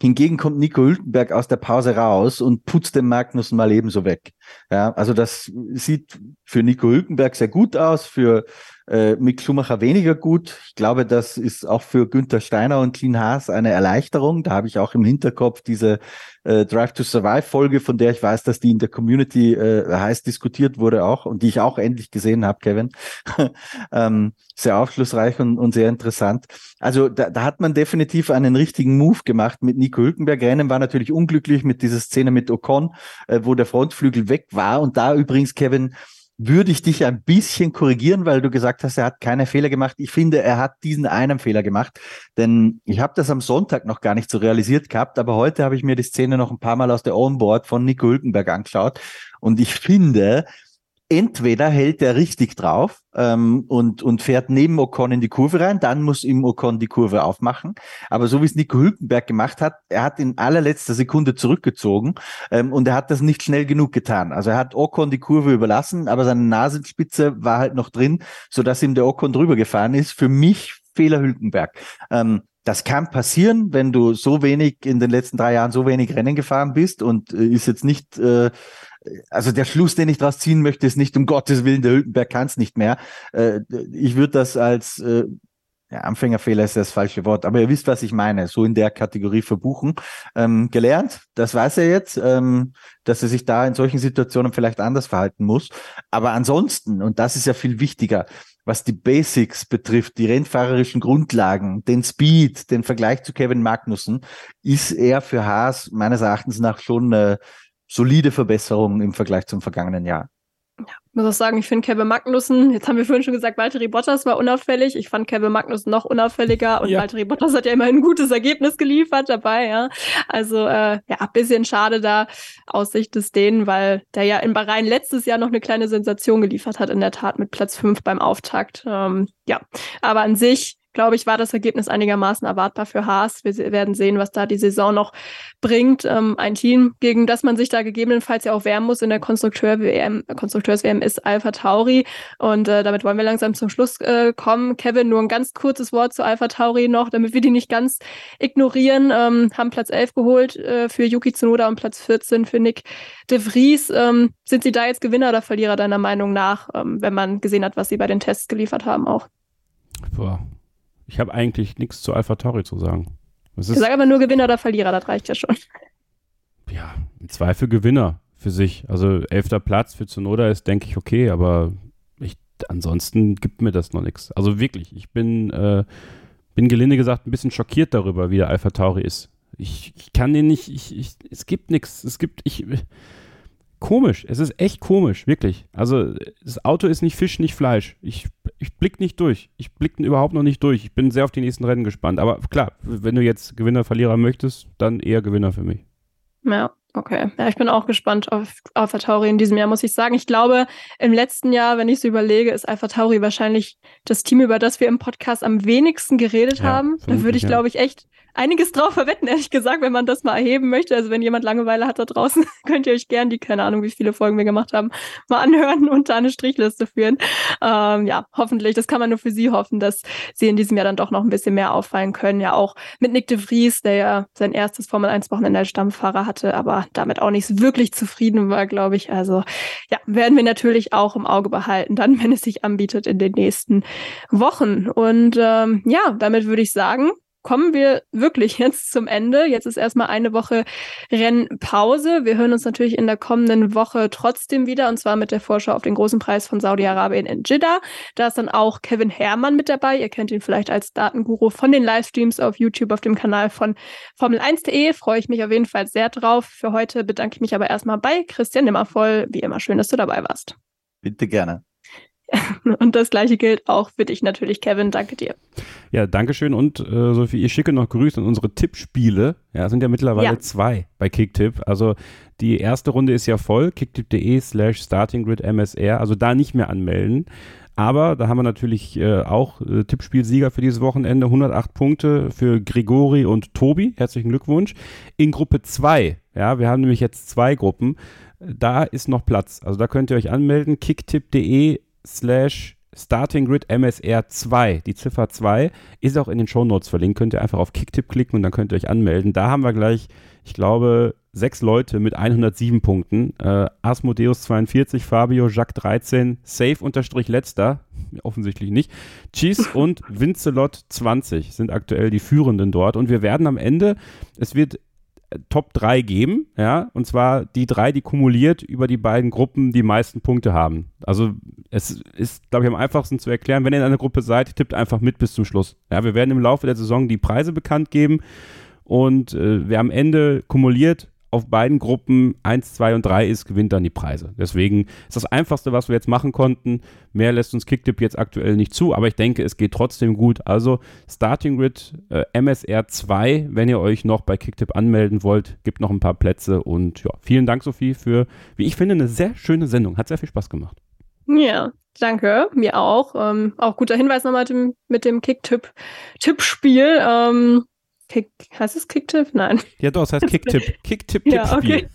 Hingegen kommt Nico Hülkenberg aus der Pause raus und putzt den Magnussen mal ebenso weg. Ja, also das sieht für Nico Hülkenberg sehr gut aus, für äh, Mick Schumacher weniger gut. Ich glaube, das ist auch für Günther Steiner und Clean Haas eine Erleichterung. Da habe ich auch im Hinterkopf diese äh, Drive to Survive Folge, von der ich weiß, dass die in der Community äh, heiß diskutiert wurde auch und die ich auch endlich gesehen habe, Kevin. ähm, sehr aufschlussreich und, und sehr interessant. Also da, da hat man definitiv einen richtigen Move gemacht mit Nico Hülkenberg. Rennen war natürlich unglücklich mit dieser Szene mit Ocon, äh, wo der Frontflügel weg war. Und da übrigens, Kevin, würde ich dich ein bisschen korrigieren, weil du gesagt hast, er hat keine Fehler gemacht. Ich finde, er hat diesen einen Fehler gemacht, denn ich habe das am Sonntag noch gar nicht so realisiert gehabt, aber heute habe ich mir die Szene noch ein paar Mal aus der Onboard von Nico Hülkenberg angeschaut. Und ich finde, entweder hält er richtig drauf ähm, und, und fährt neben Ocon in die Kurve rein, dann muss ihm Ocon die Kurve aufmachen. Aber so wie es Nico Hülkenberg gemacht hat, er hat in allerletzter Sekunde zurückgezogen ähm, und er hat das nicht schnell genug getan. Also er hat Ocon die Kurve überlassen, aber seine Nasenspitze war halt noch drin, sodass ihm der Ocon drüber gefahren ist. Für mich Fehler Hülkenberg. Ähm, das kann passieren, wenn du so wenig in den letzten drei Jahren so wenig Rennen gefahren bist und äh, ist jetzt nicht äh, also der Schluss, den ich daraus ziehen möchte, ist nicht um Gottes Willen, der Hülkenberg kann es nicht mehr. Äh, ich würde das als äh, ja, Anfängerfehler ist das falsche Wort, aber ihr wisst, was ich meine, so in der Kategorie verbuchen. Ähm, gelernt, das weiß er jetzt, ähm, dass er sich da in solchen Situationen vielleicht anders verhalten muss. Aber ansonsten, und das ist ja viel wichtiger, was die Basics betrifft, die rennfahrerischen Grundlagen, den Speed, den Vergleich zu Kevin Magnussen, ist er für Haas meines Erachtens nach schon äh, solide Verbesserung im Vergleich zum vergangenen Jahr. Ja, ich muss auch sagen, ich finde Kevin Magnussen, jetzt haben wir vorhin schon gesagt, Valtteri Bottas war unauffällig. Ich fand Kevin Magnussen noch unauffälliger und ja. Valtteri Bottas hat ja immer ein gutes Ergebnis geliefert dabei, ja. Also, äh, ja, ein bisschen schade da aus Sicht des Dänen, weil der ja in Bahrain letztes Jahr noch eine kleine Sensation geliefert hat, in der Tat mit Platz 5 beim Auftakt. Ähm, ja, aber an sich glaube ich, war das Ergebnis einigermaßen erwartbar für Haas. Wir werden sehen, was da die Saison noch bringt. Ähm, ein Team, gegen das man sich da gegebenenfalls ja auch wehren muss in der Konstrukteur-WM, Konstrukteurs-WM ist Alpha Tauri. Und äh, damit wollen wir langsam zum Schluss äh, kommen. Kevin, nur ein ganz kurzes Wort zu Alpha Tauri noch, damit wir die nicht ganz ignorieren. Ähm, haben Platz 11 geholt äh, für Yuki Tsunoda und Platz 14 für Nick de Vries. Ähm, sind sie da jetzt Gewinner oder Verlierer deiner Meinung nach, ähm, wenn man gesehen hat, was sie bei den Tests geliefert haben auch? Boah, ich habe eigentlich nichts zu Alpha Tauri zu sagen. ich sage aber nur Gewinner oder Verlierer, das reicht ja schon. Ja, im Zweifel Gewinner für sich. Also elfter Platz für Zunoda ist, denke ich, okay, aber ich, ansonsten gibt mir das noch nichts. Also wirklich, ich bin, äh, bin gelinde gesagt ein bisschen schockiert darüber, wie der Alpha Tauri ist. Ich, ich kann den nicht, ich, ich, es gibt nichts, es gibt, ich, komisch. Es ist echt komisch, wirklich. Also das Auto ist nicht Fisch, nicht Fleisch. Ich, ich blick nicht durch. Ich blick überhaupt noch nicht durch. Ich bin sehr auf die nächsten Rennen gespannt. Aber klar, wenn du jetzt Gewinner, Verlierer möchtest, dann eher Gewinner für mich. Ja, okay. Ja, ich bin auch gespannt auf Alpha Tauri in diesem Jahr, muss ich sagen. Ich glaube, im letzten Jahr, wenn ich so überlege, ist Alpha Tauri wahrscheinlich das Team, über das wir im Podcast am wenigsten geredet ja, haben. Da würde ich, ja. glaube ich, echt einiges drauf verwetten, ehrlich gesagt, wenn man das mal erheben möchte. Also wenn jemand Langeweile hat da draußen, könnt ihr euch gern die, keine Ahnung, wie viele Folgen wir gemacht haben, mal anhören und da eine Strichliste führen. Ähm, ja, hoffentlich, das kann man nur für sie hoffen, dass sie in diesem Jahr dann doch noch ein bisschen mehr auffallen können. Ja, auch mit Nick de Vries, der ja sein erstes Formel 1 Wochenende als Stammfahrer hatte, aber damit auch nicht wirklich zufrieden war, glaube ich. Also ja, werden wir natürlich auch im Auge behalten, dann, wenn es sich anbietet in den nächsten Wochen. Und ähm, ja, damit würde ich sagen, kommen wir wirklich jetzt zum Ende. Jetzt ist erstmal eine Woche Rennpause. Wir hören uns natürlich in der kommenden Woche trotzdem wieder und zwar mit der Vorschau auf den großen Preis von Saudi-Arabien in Jeddah. Da ist dann auch Kevin Herrmann mit dabei. Ihr kennt ihn vielleicht als Datenguru von den Livestreams auf YouTube auf dem Kanal von Formel1.de. Freue ich mich auf jeden Fall sehr drauf. Für heute bedanke ich mich aber erstmal bei Christian Nimmervoll. Wie immer schön, dass du dabei warst. Bitte gerne. Und das gleiche gilt auch für dich natürlich, Kevin. Danke dir. Ja, danke schön. Und äh, Sophie, ich schicke noch Grüße an unsere Tippspiele. Ja, sind ja mittlerweile ja. zwei bei Kicktipp. Also die erste Runde ist ja voll. kicktipp.de slash startinggridmsr. Also da nicht mehr anmelden. Aber da haben wir natürlich äh, auch äh, Tippspielsieger für dieses Wochenende. 108 Punkte für Grigori und Tobi. Herzlichen Glückwunsch. In Gruppe 2. Ja, wir haben nämlich jetzt zwei Gruppen. Da ist noch Platz. Also da könnt ihr euch anmelden. kicktipp.de slash Starting Grid MSR 2, die Ziffer 2, ist auch in den Shownotes verlinkt. Könnt ihr einfach auf Kicktip klicken und dann könnt ihr euch anmelden. Da haben wir gleich, ich glaube, sechs Leute mit 107 Punkten. Äh, Asmodeus 42, Fabio, Jacques 13, Safe unterstrich letzter, offensichtlich nicht. Cheese und Vincelot 20 sind aktuell die Führenden dort. Und wir werden am Ende, es wird Top 3 geben, ja, und zwar die drei, die kumuliert über die beiden Gruppen die meisten Punkte haben. Also es ist, glaube ich, am einfachsten zu erklären, wenn ihr in einer Gruppe seid, tippt einfach mit bis zum Schluss. Ja, wir werden im Laufe der Saison die Preise bekannt geben und äh, wer am Ende kumuliert auf beiden Gruppen 1, 2 und 3 ist, gewinnt dann die Preise. Deswegen ist das Einfachste, was wir jetzt machen konnten. Mehr lässt uns Kicktip jetzt aktuell nicht zu, aber ich denke, es geht trotzdem gut. Also Starting Grid äh, MSR 2, wenn ihr euch noch bei Kicktip anmelden wollt, gibt noch ein paar Plätze und ja, vielen Dank, Sophie, für, wie ich finde, eine sehr schöne Sendung. Hat sehr viel Spaß gemacht. Ja, danke, mir auch. Ähm, auch guter Hinweis nochmal mit dem, mit dem Kick-Tipp-Tippspiel. Ähm, Kick, heißt es Kick-Tipp? Nein. Ja, doch, es heißt Kick-Tipp. Kick-Tipp-Tippspiel. Ja, okay.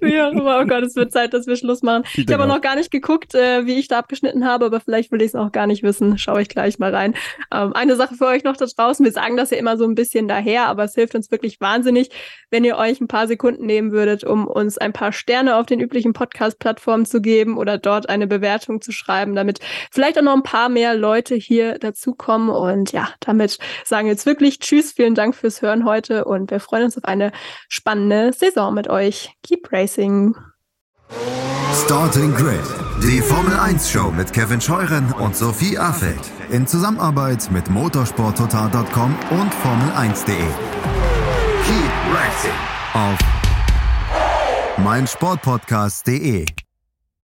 Wie auch immer. Oh Gott, es wird Zeit, dass wir Schluss machen. Ich, ich habe noch gar nicht geguckt, äh, wie ich da abgeschnitten habe, aber vielleicht will ich es auch gar nicht wissen. Schaue ich gleich mal rein. Ähm, eine Sache für euch noch da draußen. Wir sagen das ja immer so ein bisschen daher, aber es hilft uns wirklich wahnsinnig, wenn ihr euch ein paar Sekunden nehmen würdet, um uns ein paar Sterne auf den üblichen Podcast-Plattformen zu geben oder dort eine Bewertung zu schreiben, damit vielleicht auch noch ein paar mehr Leute hier dazukommen. Und ja, damit sagen wir jetzt wirklich Tschüss, vielen Dank fürs Hören heute und wir freuen uns auf eine spannende Saison mit euch. Keep Racing. Starting Grid, die Formel 1 Show mit Kevin Scheuren und Sophie Affeld in Zusammenarbeit mit motorsporttotal.com und Formel1.de. Keep Racing auf meinsportpodcast.de.